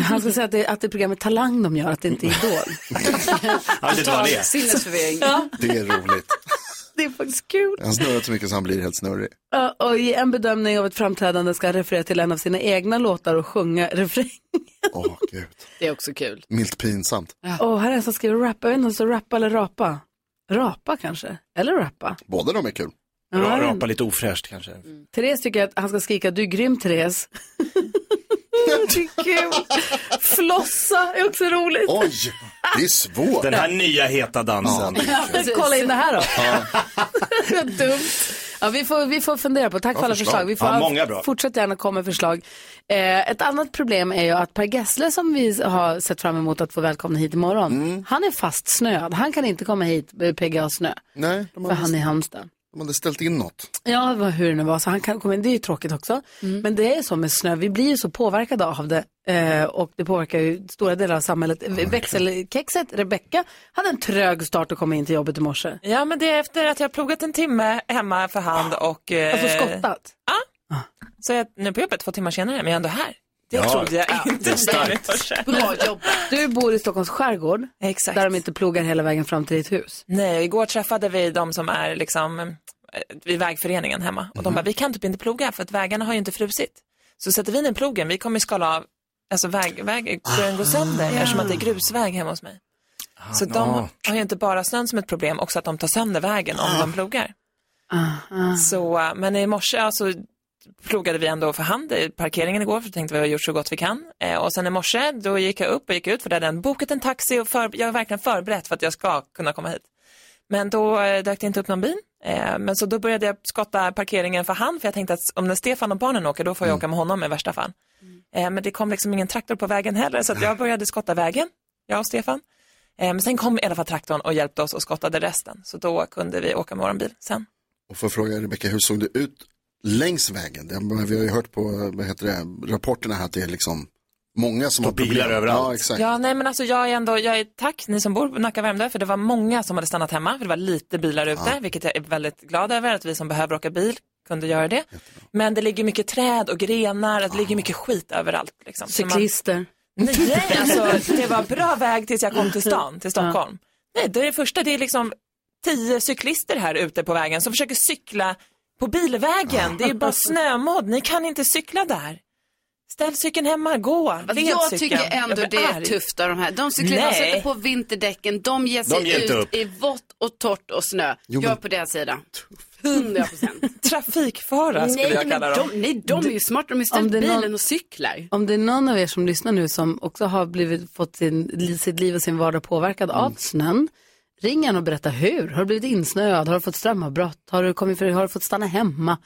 Han ska säga att det, att det är programmet Talang de gör, att det inte är Idol. Han vet inte vad det är. Sinnesförvirring. ja, Det är roligt. det är faktiskt kul. Han snurrar så mycket så han blir helt snurrig. Ja, Och i en bedömning av ett framträdande ska han referera till en av sina egna låtar och sjunga refräng. Åh, gud. Det är också kul. Milt pinsamt. Åh, här är en som skriver rappa, jag vet inte om det står rappa eller rapa. Rapa kanske, eller rappa. Båda de är kul. Ja, Rapa lite ofräscht kanske. Therese tycker att han ska skrika du är grym Therese. det är kul. Flossa är också roligt. Oj, det är svårt. Den här nya heta dansen. Kolla in det här då. Vad dumt. Ja, vi, får, vi får fundera på, tack Bra för alla förslag. förslag. Vi får Ja, många bra. Fortsätt gärna komma med förslag. Eh, ett annat problem är ju att Per Gessle som vi har sett fram emot att få välkomna hit imorgon, Mm. han är fast snöad. Han kan inte komma hit med PGA Snö, Nej, för han är i Halmstad. De hade ställt in något. Ja, vad- hur det nu var. Så han kan komma in. Det är ju tråkigt också. Men det är så med snö. Vi blir ju så påverkade av det. Eh, och det påverkar ju stora delar av samhället. Växelkexet, Rebecka, hade en trög start att komma in till jobbet i morse. Ja, men det är efter att jag har plogat en timme hemma för hand och... Eh, Alltså skottat. Ja. Så jag är nu på jobbet två timmar senare, men jag är ändå här. Det Ja, trodde jag inte. det är starkt. Bra jobb. Du bor i Stockholms skärgård, Exakt. där de inte plogar hela vägen fram till ditt hus. Nej, igår träffade vi de som är liksom eh, vid vägföreningen hemma och de bara, vi kan typ inte ploga för att vägarna har ju inte frusit. Så sätter vi ner plogen, vi kommer skala av, alltså väg, väg, den går sönder eftersom att det är grusväg hemma hos mig. Så de Ah. har ju inte bara snön som ett problem, också att de tar sönder vägen om de plogar. Så, eh, men i morse alltså, plogade vi ändå för hand i parkeringen igår för tänkte vi har gjort så gott vi kan. Eh, och sen i morse då gick jag upp och gick ut för där hade jag bokat en taxi och för, jag är verkligen förberett för att jag ska kunna komma hit. Men då eh, dök det inte upp någon bil. Eh, men så då började jag skotta parkeringen för hand för jag tänkte att om när Stefan och barnen åker då får jag åka med honom i värsta fall. Eh, men det kom liksom ingen traktor på vägen heller så jag började skotta vägen, jag och Stefan. Eh, men sen kom i alla fall traktorn och hjälpte oss och skottade resten. Så då kunde vi åka med vår bil sen. Och jag fråga Rebecka, hur såg det ut längs vägen? Det, vi har ju hört på vad heter det, rapporterna här att det är liksom många som har bilar problem. överallt. Ja, exakt. Ja, nej men alltså jag är ändå, jag är, tack ni som bor på Nacka Värmdö, för det var många som hade stannat hemma, för det var lite bilar ute, vilket jag är väldigt glad över, att vi som behöver åka bil kunde göra det. Men det ligger mycket träd och grenar, det ligger mycket skit överallt. Liksom. Så man- Cyklister. Nej, alltså det var bra väg tills jag kom till stan, till Stockholm. Nej, det är det första, det är liksom tio cyklister här ute på vägen som försöker cykla på bilvägen. Det är bara snömodd, ni kan inte cykla där. Ställ cykeln hemma, gå. Alltså, jag cykeln. tycker ändå det är arg. tufft av de här. De cyklar, de Nej. sätter på vinterdäcken, de ger sig De ger ut upp. i vått och torrt och snö. Jo, jag men- är på deras sida. 100 procent. Trafikfara skulle jag kalla dem. de, nej, de är ju smarta, de har ställt Om det är bilen någon- och cyklar. Om det är någon av er som lyssnar nu som också har blivit, fått sin, sitt liv och sin vardag påverkad Mm. av snön, ring gärna och berätta hur. Har du blivit insnöad? Har du fått strömavbrott? Har du, kommit för, har du fått stanna hemma?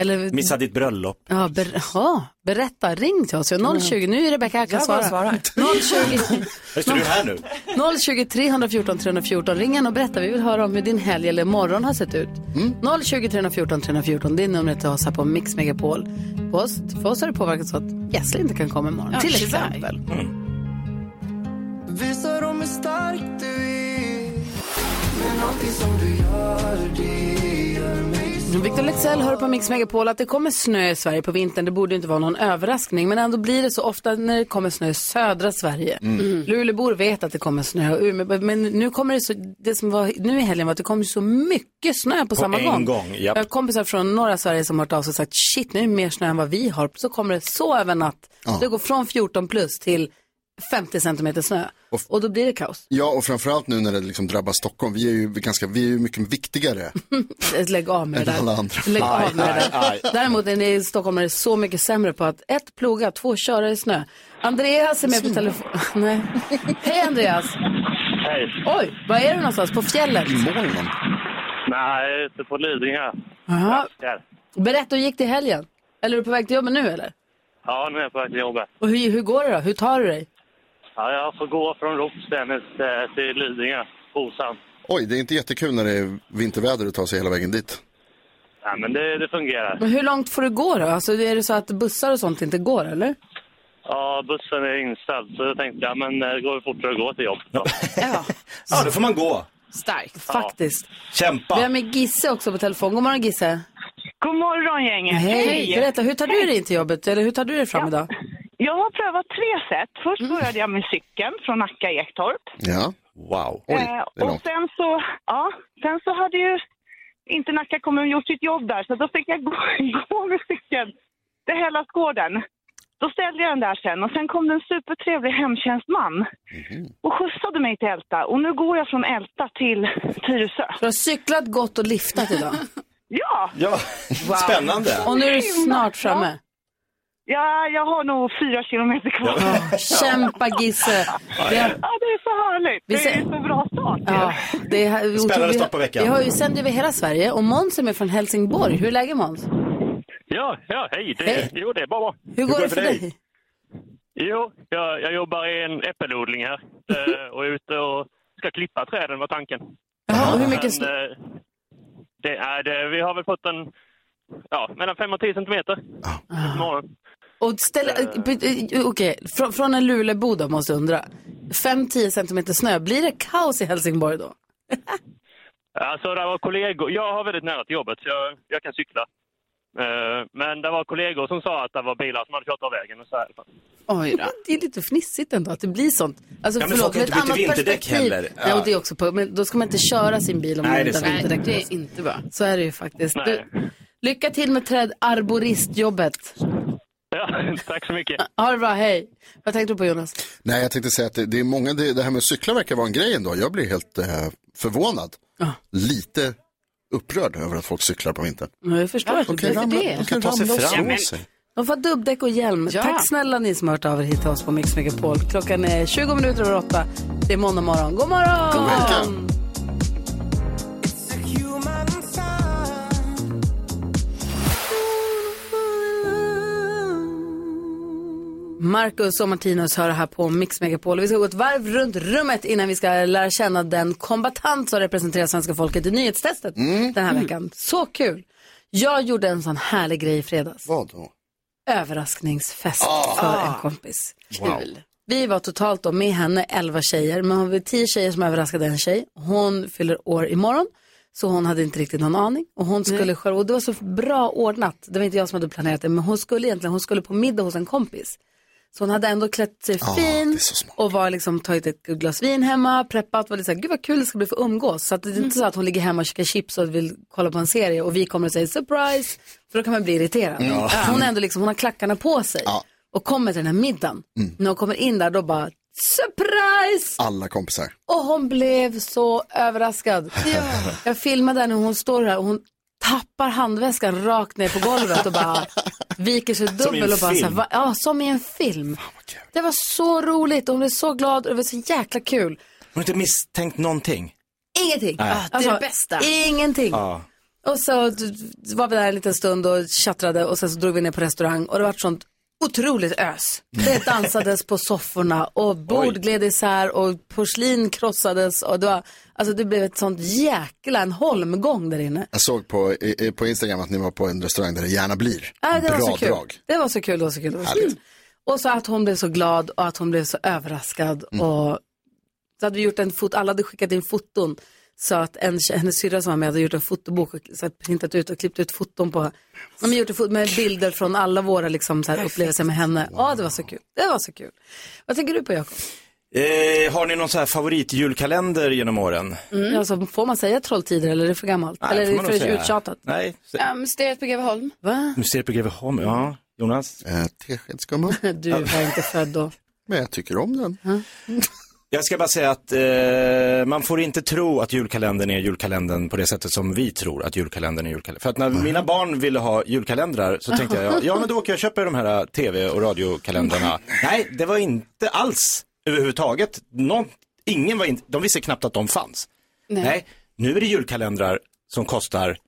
Eller, Missa ditt bröllop. Ja, ber, ja, berätta. Ring till oss. Ja, 020, nu är Rebecka här kan svara. svarar. 020, Just du är här nu. 020 314 314. Ring gärna och berätta. Vi vill höra om hur din helg eller morgon har sett ut. 020 314 314. Det är numret till oss här på Mix Megapol. På oss, för oss har det påverkat så att Gessle inte kan komma imorgon. Ja, till exempel. Visa dem hur stark du är Victor Lexell hör på Mix Megapol att det kommer snö i Sverige på vintern. Det borde inte vara någon överraskning, men ändå blir det så ofta när det kommer snö i södra Sverige. Mm. Luleåbor vet att det kommer snö, men nu kommer det så, det som var nu i helgen var att det kommer så mycket snö på, samma en gång. gång. Jag har kompisar från norra Sverige som har hört av sig och sagt shit, nu är det mer snö än vad vi har. Så kommer det så över natt. Ja. Det går från 14 plus till 50 centimeter snö. Och då blir det kaos. Ja, och framförallt nu när det liksom drabbar Stockholm. Vi är ju, ganska, vi är ju mycket viktigare Lägg av med det där. alla andra. Lägg Aj, av med det aj, där. Däremot är ni i Stockholm är det så mycket sämre på att ett, ploga, två, köra i snö. Andreas är med på telefon. Nej. Hej Andreas. Hej. Oj, var är du någonstans? På fjället? Molnen. Nej, ute på Lidingö. Jaha. Berätta, hur gick det i helgen? Eller är du på väg till jobbet nu eller? Ja, nu är jag på väg till jobbet. Och hur, hur går det då? Hur tar du dig? Ja, jag får gå från Ropstennis eh, till Lidingö, Osan. Oj, det är inte jättekul när det är vinterväder att ta sig hela vägen dit. Ja, men det, det fungerar. Men hur långt får du gå då? Alltså är det så att bussar och sånt inte går eller? Ja, bussen är inställd, så jag tänkte jag, men eh, det går fortare att gå till jobbet. då. Ja, då får man gå. Starkt. Faktiskt. Kämpa. Vi har med Gisse också på telefon. God morgon Gisse. God morgon gänget. Hej. Berätta, hur tar du dig in till jobbet? Eller hur tar du dig fram idag? Jag har prövat tre sätt. Först började jag med cykeln från Nacka Ektorp. Ja. Wow. Eh, och sen så, ja, sen så hade ju inte Nacka kommun gjort sitt jobb där, så då fick jag gå, gå med cykeln till Hälladsgården. Då ställde jag den där sen och sen kom det en supertrevlig hemtjänstman och skjutsade mig till Älta. Och nu går jag från Älta till Tyresö. Du har cyklat, gått och liftat idag. Ja! Ja, spännande. Och nu är du snart framme. Ja, jag har nog fyra kilometer kvar. Kämpa Gisse. Ja, Det- är så härligt. Vi Det är ser- så bra start. Ja, det är, Spännande vi- start på veckan. Vi har ju sänder över hela Sverige och Måns är från Helsingborg. Hur är läget Måns? Ja, ja, hej. Det, Hej. Jo, det är bra. Hur går det för dig? Jo, jag, jag jobbar i en äppelodling här eh, och är ute och ska klippa träden var tanken. Jaha, och hur mycket Men, snö? eh, det är det, vi har väl fått en, ja, mellan 5 och 10 centimeter. Imorgon. Och ställ, eh, eh, okej, från, från en Luleåbo då måste jag undra. 5-10 centimeter snö, blir det kaos i Helsingborg då? Alltså, det var kollegor. Jag har väldigt nära till jobbet, så jag, jag kan cykla. Eh, men det var kollegor som sa att det var bilar som hade kört av vägen. Och så här. Oj då. Det är lite fnissigt ändå att det blir sånt. Alltså, Ja, men förlåt, folk har inte ett bytt annat vinterdäck perspektiv. heller. Nej, Ja. och det är också på, men då ska man inte köra sin bil om Nej, man inte har vinterdäck Nej, det är inte bra. Så är det ju faktiskt. Du, lycka till med trädarboristjobbet. Ja, tack så mycket. Ha det bra, hej. Vad tänkte du på Jonas? Nej, jag tänkte säga att det, det är många, det, det här med att cykla verkar vara en grej ändå. Jag blir helt eh, förvånad. Lite upprörd över att folk cyklar på vintern. Ja, jag förstår att De du kan blir det. de kan Ta sig fram. sig. De får dubbdäck och hjälm. Ja. Tack snälla ni som har hört av er hit till oss på Mix Megapol. Klockan är 20 minuter över åtta. Det är måndag morgon. God morgon! God vecka. Marcus och Martinus hör här på Mix Megapol. Vi ska gå ett varv runt rummet innan vi ska lära känna den kombatant som representerar svenska folket i nyhetstestet den här veckan. Så kul! Jag gjorde en sån härlig grej i fredags. Vad då? Överraskningsfest Ah. för en kompis. Wow. Kul. Vi var totalt då med henne 11 tjejer, men hon var 10 tjejer som överraskade en tjej. Hon fyller år imorgon, så hon hade inte riktigt någon aning. Och hon skulle själv, och det var så bra ordnat, det var inte jag som hade planerat det, men hon skulle egentligen, hon skulle på middag hos en kompis. Så hon hade ändå klätt sig Ah, fin och var liksom tagit ett glas vin hemma, preppat, var lite såhär, gud vad kul det ska bli för umgås. Så att det är inte så att hon ligger hemma och käkar chips och vill kolla på en serie och vi kommer och säger surprise, för då kan man bli irriterad. Mm. Ja. Hon är ändå liksom, hon har klackarna på sig och kommer till den här middagen. Mm. När hon kommer in där då bara, surprise! Alla kompisar. Och hon blev så överraskad. Jag filmade när hon står här och hon tappar handväskan rakt ner på golvet och bara viker sig dubbel och bara så här, va? ja som i en film. Det var så roligt och hon blev så glad och det var så jäkla kul. Hon har inte misstänkt någonting. Ingenting. Nej. Alltså, Ah, det är det bästa. Ingenting. Ja. Och så var vi där en liten stund och tjattrade och sen så drog vi ner på restaurang och det var sånt otroligt ös. Det dansades på sofforna och bord gled isär och porslin krossades och det var, alltså det blev ett sånt jäkla en holmgång där inne. Jag såg på, i- på Instagram att ni var på en restaurang där det gärna blir. Ja, det var Bra så kul. drag. Det var så kul, det var så kul. Det var så kul. Och så att hon blev så glad och att hon blev så överraskad. Mm. Och så hade vi gjort en fot, alla hade skickat in foton. Sa att en, hennes syrra som var med hade gjort en fotobok och så här, printat ut och klippt ut foton på, de har gjort fot- med bilder från alla våra liksom, så här, upplevelser med henne. Ja, det var så kul. Det var så kul. Vad tänker du på Jakob? Eh, har ni någon så här favoritjulkalender genom åren? Mm. Alltså, får man säga Trolltider eller är det för gammalt? Nej, eller är det för uttjatat? Nej. Ja, Mysteriet på Greveholm. Va? Mysteriet på Greveholm, ja. Jonas? Eh, Teskedsgumman. Du var inte född då. Men jag tycker om den. Jag ska bara säga att eh, man får inte tro att julkalendern är julkalendern på det sättet som vi tror att julkalendern är julkalendern. För att när mina barn ville ha julkalendrar så tänkte jag, ja, men då åker jag och köper de här tv och radiokalendrarna. Nej, det var inte alls överhuvudtaget. Någon, ingen var in, de visste knappt att de fanns. Nej. Nej, nu är det julkalendrar som kostar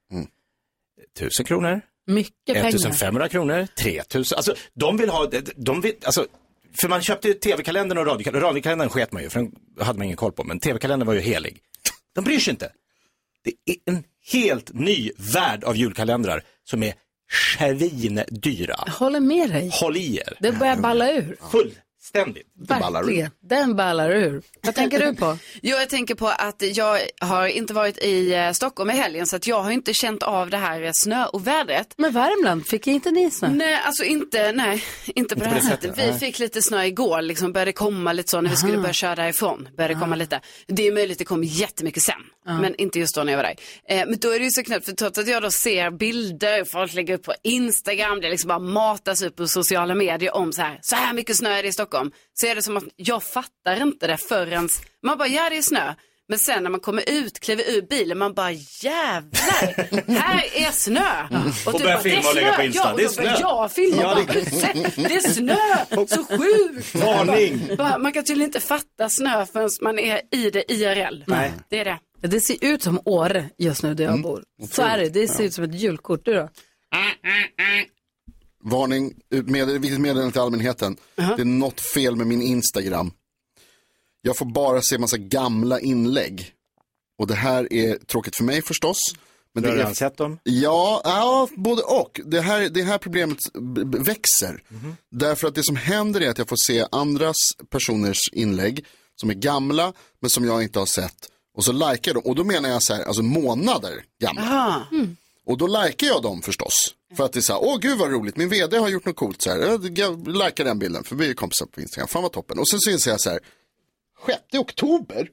1000 kronor, Mycket pengar. 1500 kronor, 3000. Alltså de vill ha, de vill, alltså, för man köpte ju tv-kalendern och radiokalendern. Radiokalendern sket man ju, för den hade man ingen koll på. Men tv-kalendern var ju helig. De bryr sig inte. Det är en helt ny värld av julkalendrar som är svindyra. Jag håller med dig. Håll i er. Det börjar balla ur. Fullständigt. Verkligen. Den ballar ur. Vad tänker du på? Jo, jag tänker på att jag har inte varit i eh, Stockholm i helgen så att jag har inte känt av det här eh, snöovädret. Men Värmland, fick inte ni snö? Nej, alltså inte, nej, inte på det här sättet. Vi fick lite snö igår, liksom började komma lite så när vi skulle Aha. börja köra därifrån. Började komma lite. Det är möjligt det kom jättemycket sen, Ja. men inte just då när jag var där. Eh, men då är det ju så knäppt, för trots att jag då ser bilder, folk lägger upp på Instagram, det liksom bara matas upp på sociala medier om så här, så här mycket snö är det i Stockholm. Så är det som att jag fattar inte det förrän man bara, ja det är snö. Men sen när man kommer ut, kliver ur bilen, man bara jävlar, här är snö. Och du börjar bara, filma "Det är och lägga snö." på Insta. Ja, och Det är börjar snö. jag filma. Ja, bara, det- det är snö, så sjukt. Varning. Man kan tydligen inte fatta snö förrän man är i det IRL. Nej. Det är det. Det ser ut som Åre just nu där jag bor. Så är det. Det ser ut som ett julkort. Du då? Varning, med, vilket meddelande till allmänheten. Det är något fel med min Instagram. Jag får bara se massa gamla inlägg. Och det här är tråkigt för mig förstås. Men Du har redan sett dem? Ja, ja, både och. Det här, det här problemet b- b- växer. Därför att det som händer är att jag får se andras personers inlägg som är gamla men som jag inte har sett. Och så likar jag dem. Och då menar jag så här, alltså månader gamla. Aha. Och då likar jag dem förstås. För att det är så här, åh gud vad roligt, min vd har gjort något coolt så här. Jag, likar den bilden, för vi är kompisar på Instagram, fan vad toppen. Och sen så inser jag så här, 6 oktober,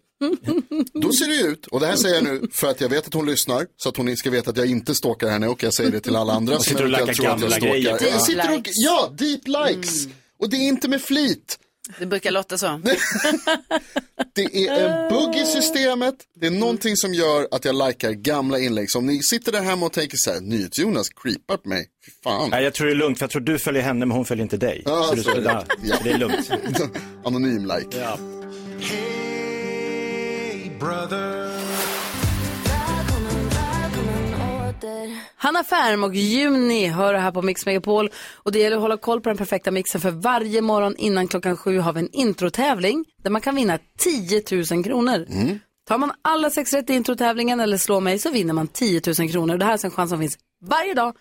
då ser det ut, och det här säger jag nu för att jag vet att hon lyssnar, så att hon ska veta att jag inte stalkar henne och jag säger det till alla andra som Sitter och eventuellt tror att jag gamla stalkar. grejer. Jag sitter och, Deep ja, deep likes. Och det är inte med flit. Det brukar låta så. Det är en bugg i systemet. Det är någonting som gör att jag likar gamla inlägg. Så om ni sitter där hemma och tänker så här, NyhetsJonas creepar på mig. Fy fan. Nej, jag tror det är lugnt, för jag tror du följer henne, men hon följer inte dig. Ja, så så det. ja, Ja. det är lugnt. Anonym like. Ja. Hanna Färm och Juni hör här på Mix Megapol. Och det gäller att hålla koll på den perfekta mixen för varje morgon innan klockan sju har vi en introtävling där man kan vinna 10 000 kronor. Tar man alla sex rätt i introtävlingen eller slår mig så vinner man 10 000 kronor. Det här är alltså en chans som finns varje dag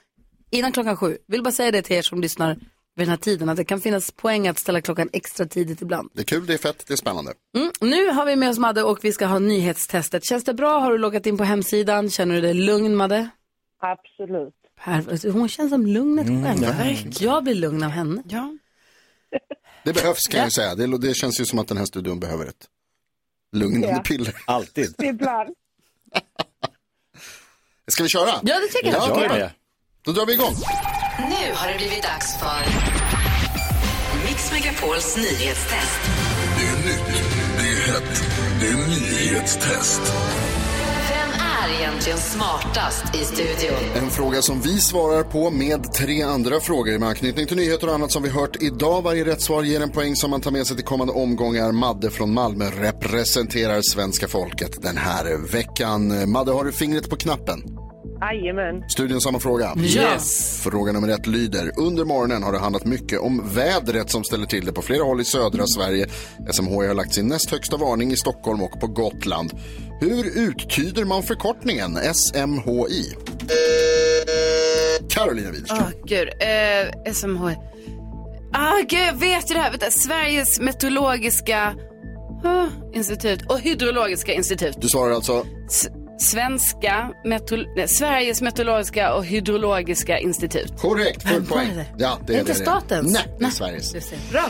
innan klockan sju. Vill bara säga det till er som lyssnar vid den här tiden att det kan finnas poäng att ställa klockan extra tidigt ibland. Det är kul, det är fett, det är spännande. Mm. Nu har vi med oss Madde och vi ska ha nyhetstestet. Känns det bra? Har du loggat in på hemsidan? Känner du dig lugn Madde? Absolut. Per- Hon känns som lugnet Mm, själv. ja. Jag blir lugn av henne. Ja. Det behövs kan jag ju säga. Det, det känns ju som att den här studion behöver ett lugnande Ja. piller. Alltid. Ibland. Ska vi köra? Ja, det tycker jag. Ja, det. Då drar vi igång. Nu har det blivit dags för Mix Megapols nyhetstest. Det är nytt, det är hett, det är nyhetstest. Är egentligen smartast i studion? En fråga som vi svarar på med tre andra frågor med anknytning till nyheter och annat som vi hört idag. Varje rätt svar ger en poäng som man tar med sig till kommande omgångar. Madde från Malmö representerar svenska folket den här veckan. Madde, har du fingret på knappen? Jajamän. Studion samma fråga. Yes. Fråga nummer ett lyder. Under morgonen har det handlat mycket om vädret som ställer till det på flera håll i södra Sverige. SMHI har lagt sin näst högsta varning i Stockholm och på Gotland. Hur uttyder man förkortningen SMHI? Carolina Widerström. Åh, gud. Eh, SMH. Ah, gud, jag vet ju det här. Vänta, Sveriges meteorologiska... Ah, institut och Hydrologiska institut. Du svarar alltså? S- Svenska, metro- nej, Sveriges meteorologiska och hydrologiska institut. Korrekt, full poäng. Ja, det är Inte det det. statens? Nej, det är Sveriges. Bra.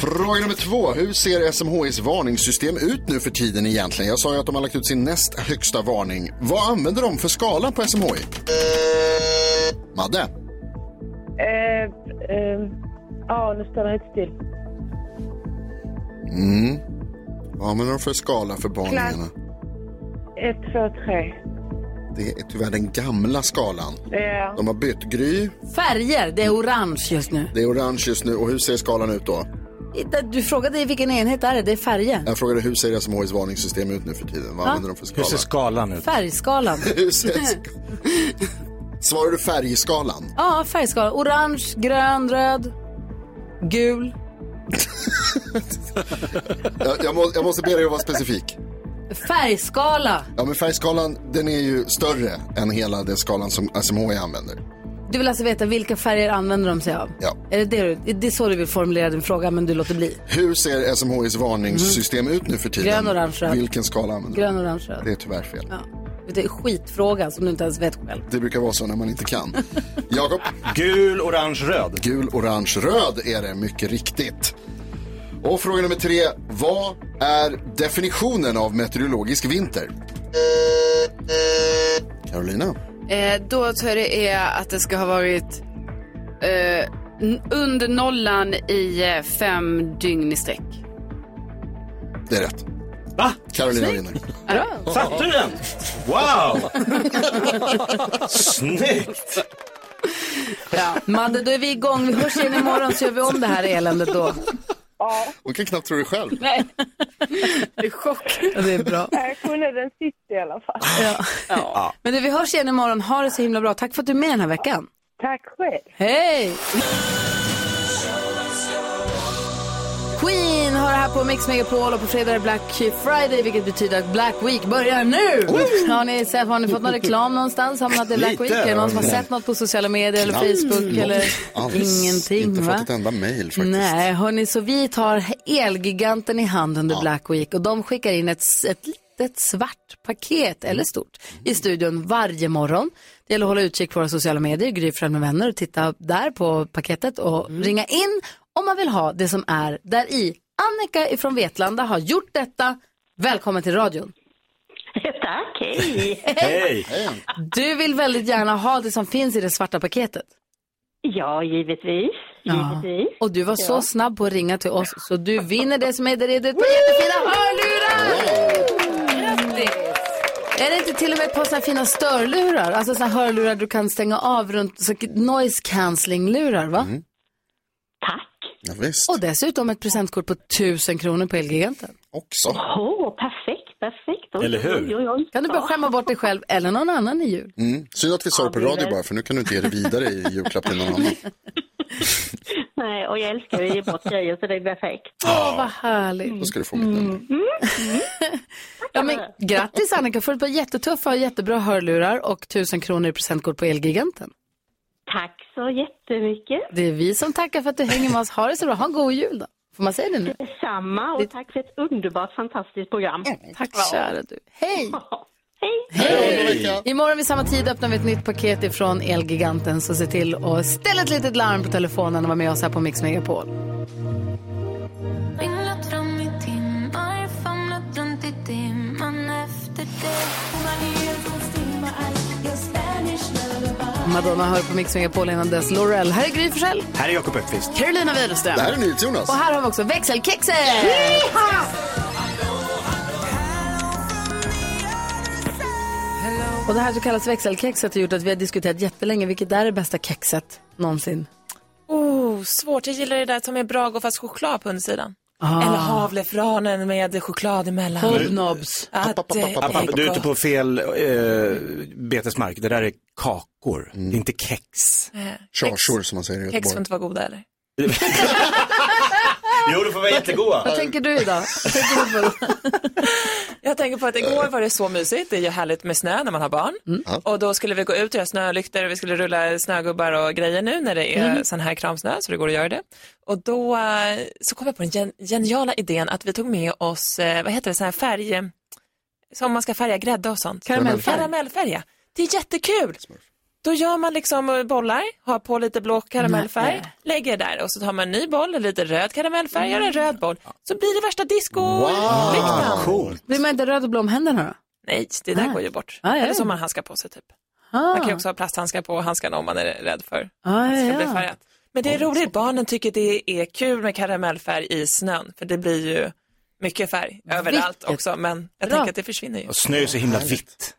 Fråga nummer två. Hur ser SMHIs varningssystem ut nu för tiden egentligen? Jag sa ju att de har lagt ut sin näst högsta varning. Vad använder de för skala på SMHI? Madde? Eh, eh, ja, nu står det inte still. Mm. Vad använder de för skala för varningarna? 1, 2, 3. Det är tyvärr den gamla skalan. Ja. De har bytt Gry. Färger, det är orange just nu. Det är orange just nu. Och hur ser skalan ut då? Du frågade vilken enhet är det? Det är färger. Jag frågade hur ser SMHIs varningssystem ut nu för tiden? Vad Ja. använder de för skala? Hur ser skalan ut? Färgskalan. Svarar du färgskalan? Ja, färgskala. Orange, grön, röd, gul. Jag, jag, må, jag måste be dig att vara specifik. Färgskala. Ja, men färgskalan den är ju större än hela den skalan som SMHI använder. Du vill alltså veta vilka färger använder de sig av? Ja. Är det, det, du, det är så du vill formulera din fråga, men du låter bli? Hur ser SMHIs varningssystem ut nu för tiden? Grön, orange, röd. Vilken skala använder Grön, orange, röd. Det är tyvärr fel. Ja. Det är skitfråga som du inte ens vet själv. Det brukar vara så när man inte kan. Jakob? Gul, orange, röd. Gul, orange, röd är det, mycket riktigt. Och fråga nummer tre. Vad är definitionen av meteorologisk vinter? Carolina? Eh, då tror jag det är att det ska ha varit eh, under nollan i eh, fem dygn i sträck. Det är rätt. Va? Carolina vinner. Bra. Satte du den? Wow! Snyggt! Ja. Madde, då är vi igång. Vi hörs igen imorgon så gör vi om det här eländet då. Hon kan knappt tro det själv. Nej. Det är chock. Ja, det är bra. Jag kunde den sista i alla fall. Ja. Ja. Men du, vi hörs igen imorgon. Ha det så himla bra. Tack för att du är med den här veckan. Tack själv. Hej! Queen har det här på Mix Megapol och på fredag är Black Friday vilket betyder att Black Week börjar nu. Har ni, sett, har ni fått någon reklam någonstans? Det är Black Week? Är det någon som har ja. sett något på sociala medier eller. Facebook? Eller? Ingenting Inte va? fått ett enda mail faktiskt. Nej, hörni, så vi tar Elgiganten i hand under Black Week och de skickar in ett, ett litet svart paket, eller stort, i studion varje morgon. Det gäller att hålla utkik på våra sociala medier, Gry med vänner och titta där på paketet och ringa in om man vill ha det som är där i. Annika ifrån Vetlanda har gjort detta. Välkommen till radion. Tack, hej. Hej! Du vill väldigt gärna ha det som finns i det svarta paketet. Ja, givetvis. givetvis. Och du var så Ja. snabb på att ringa till oss så du vinner det som är där i ett par jättefina hörlurar! Grattis! Är det inte till och med ett par sådana fina störlurar? Alltså sådana hörlurar du kan stänga av runt, så noise cancelling-lurar va? Tack. Ja, visst. Och dessutom ett presentkort på 1000 kronor på Elgiganten. Också. Åh, perfekt, perfekt. Oj, Eller hur? Oj, oj, oj. Kan du bara skämma bort dig själv eller någon annan i jul? Mm. Synd att vi sa det på radio det. bara, för nu kan du inte ge det vidare i julklapp till någon annan. Nej, och jag älskar att ge bort grejer så det är perfekt. Åh, vad härligt. Då ska du få mitt nummer. Ja, men, grattis Annika, får ett par jättetuffa och jättebra hörlurar och 1000 kronor i presentkort på Elgiganten. Tack så jättemycket. Det är vi som tackar för att du hänger med oss. Ha det så bra. Ha en god jul då. Får man säga det nu? Detsamma och tack för ett underbart, fantastiskt program. Tack kära du. Hej! Hej! Hej! Imorgon vid samma tid öppnar vi ett nytt paket ifrån Elgiganten så se till att ställa ett litet larm på telefonen och vara med oss här på Mix Megapol. Ringlat Madonna hör på Mix Megapol innan dess Laurel. Här är Gry Forssell. Här är Jakob Öqvist. Carolina Widerström. Det här är NyhetsJonas. Och här har vi också växelkexet! Och det här så kallas växelkexet har gjort att vi har diskuterat jättelänge vilket är det bästa kexet någonsin. Oh, svårt. Jag gillar det där som är Brago fast choklad på undersidan. Ah. Eller havlefranen med choklad emellan. Hobnobs. Att, eh, App, app, Du är ute på fel eh, betesmark. Det där är kakor, det är inte kex. eh, Charsor som man säger i Kex får Göteborg. inte vara goda eller? Jo, det får vara jättegoda. Vad tänker du idag? Vad tänker du på? Jag tänker på att igår var det så mysigt. Det är ju härligt med snö när man har barn. Och då skulle vi gå ut och göra snölyktor och vi skulle rulla snögubbar och grejer nu när det är Mm. sån här kramsnö så det går att göra det. Och då eh, så kom jag på den gen- geniala idén att vi tog med oss, eh, vad heter det, sån här färg, som man ska färga grädde och sånt. Karamellfärg. Karamellfärg, ja. Det är jättekul. Då gör man liksom eh, bollar, har på lite blå karamellfärg, Nej. lägger där och så tar man en ny boll, lite röd karamellfärg, gör en röd boll. Så blir det värsta disco Wow, coolt. Blir man inte röd och blå om händerna då? Nej, det där Ah. går ju bort. Ah, ja, Eller ja. som man handskar på sig typ. Ah. Man kan ju också ha plasthandskar på handskarna om man är rädd för Ah, att det ska ja, bli färgat. Men det är roligt, barnen tycker det är kul med karamellfärg i snön, för det blir ju mycket färg överallt Vilket också, men jag bra. tänker att det försvinner ju. Och snö är så himla vitt.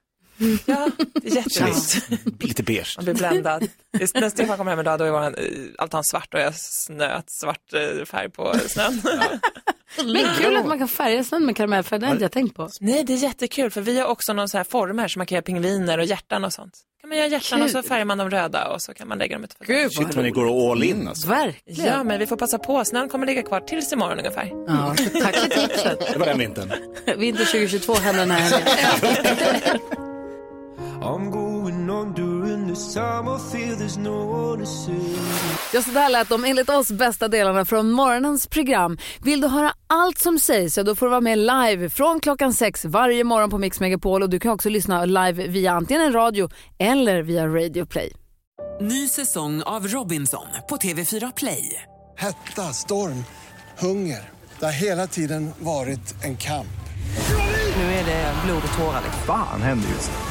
Ja, det är jättevitt. Snyggt. Lite beige. Man blir bländad. När Stefan kom hem idag, då var vår altan svart och jag snöt svart eh, färg på snön. Men kul att man kan färga snön med karamellfärg, det har inte jag tänkt på. Nej, det är jättekul för vi har också någon så här former som man kan göra pingviner och hjärtan och sånt. kan man göra hjärtan och så färgar man dem röda och så kan man lägga dem ut. Gud, Shit vad ni går all in alltså. Verkligen. Ja, men vi får passa på. Snön kommer ligga kvar tills imorgon ungefär. Ja, tack för tipset. Det var den vintern. Vinter 2022 händer den här helgen. I'm going on during this time. I feel there's no one to see. Ja, så där lät de enligt oss bästa delarna från morgonens program. Vill du höra allt som sägs så då får du vara med live från klockan sex varje morgon på Mix Megapol och du kan också lyssna live via antingen en radio eller via Radio Play. Ny säsong av Robinson på TV4 Play. Hetta, storm, hunger. Det har hela tiden varit en kamp. Nu är det blod och tårar. Fan händer just nu.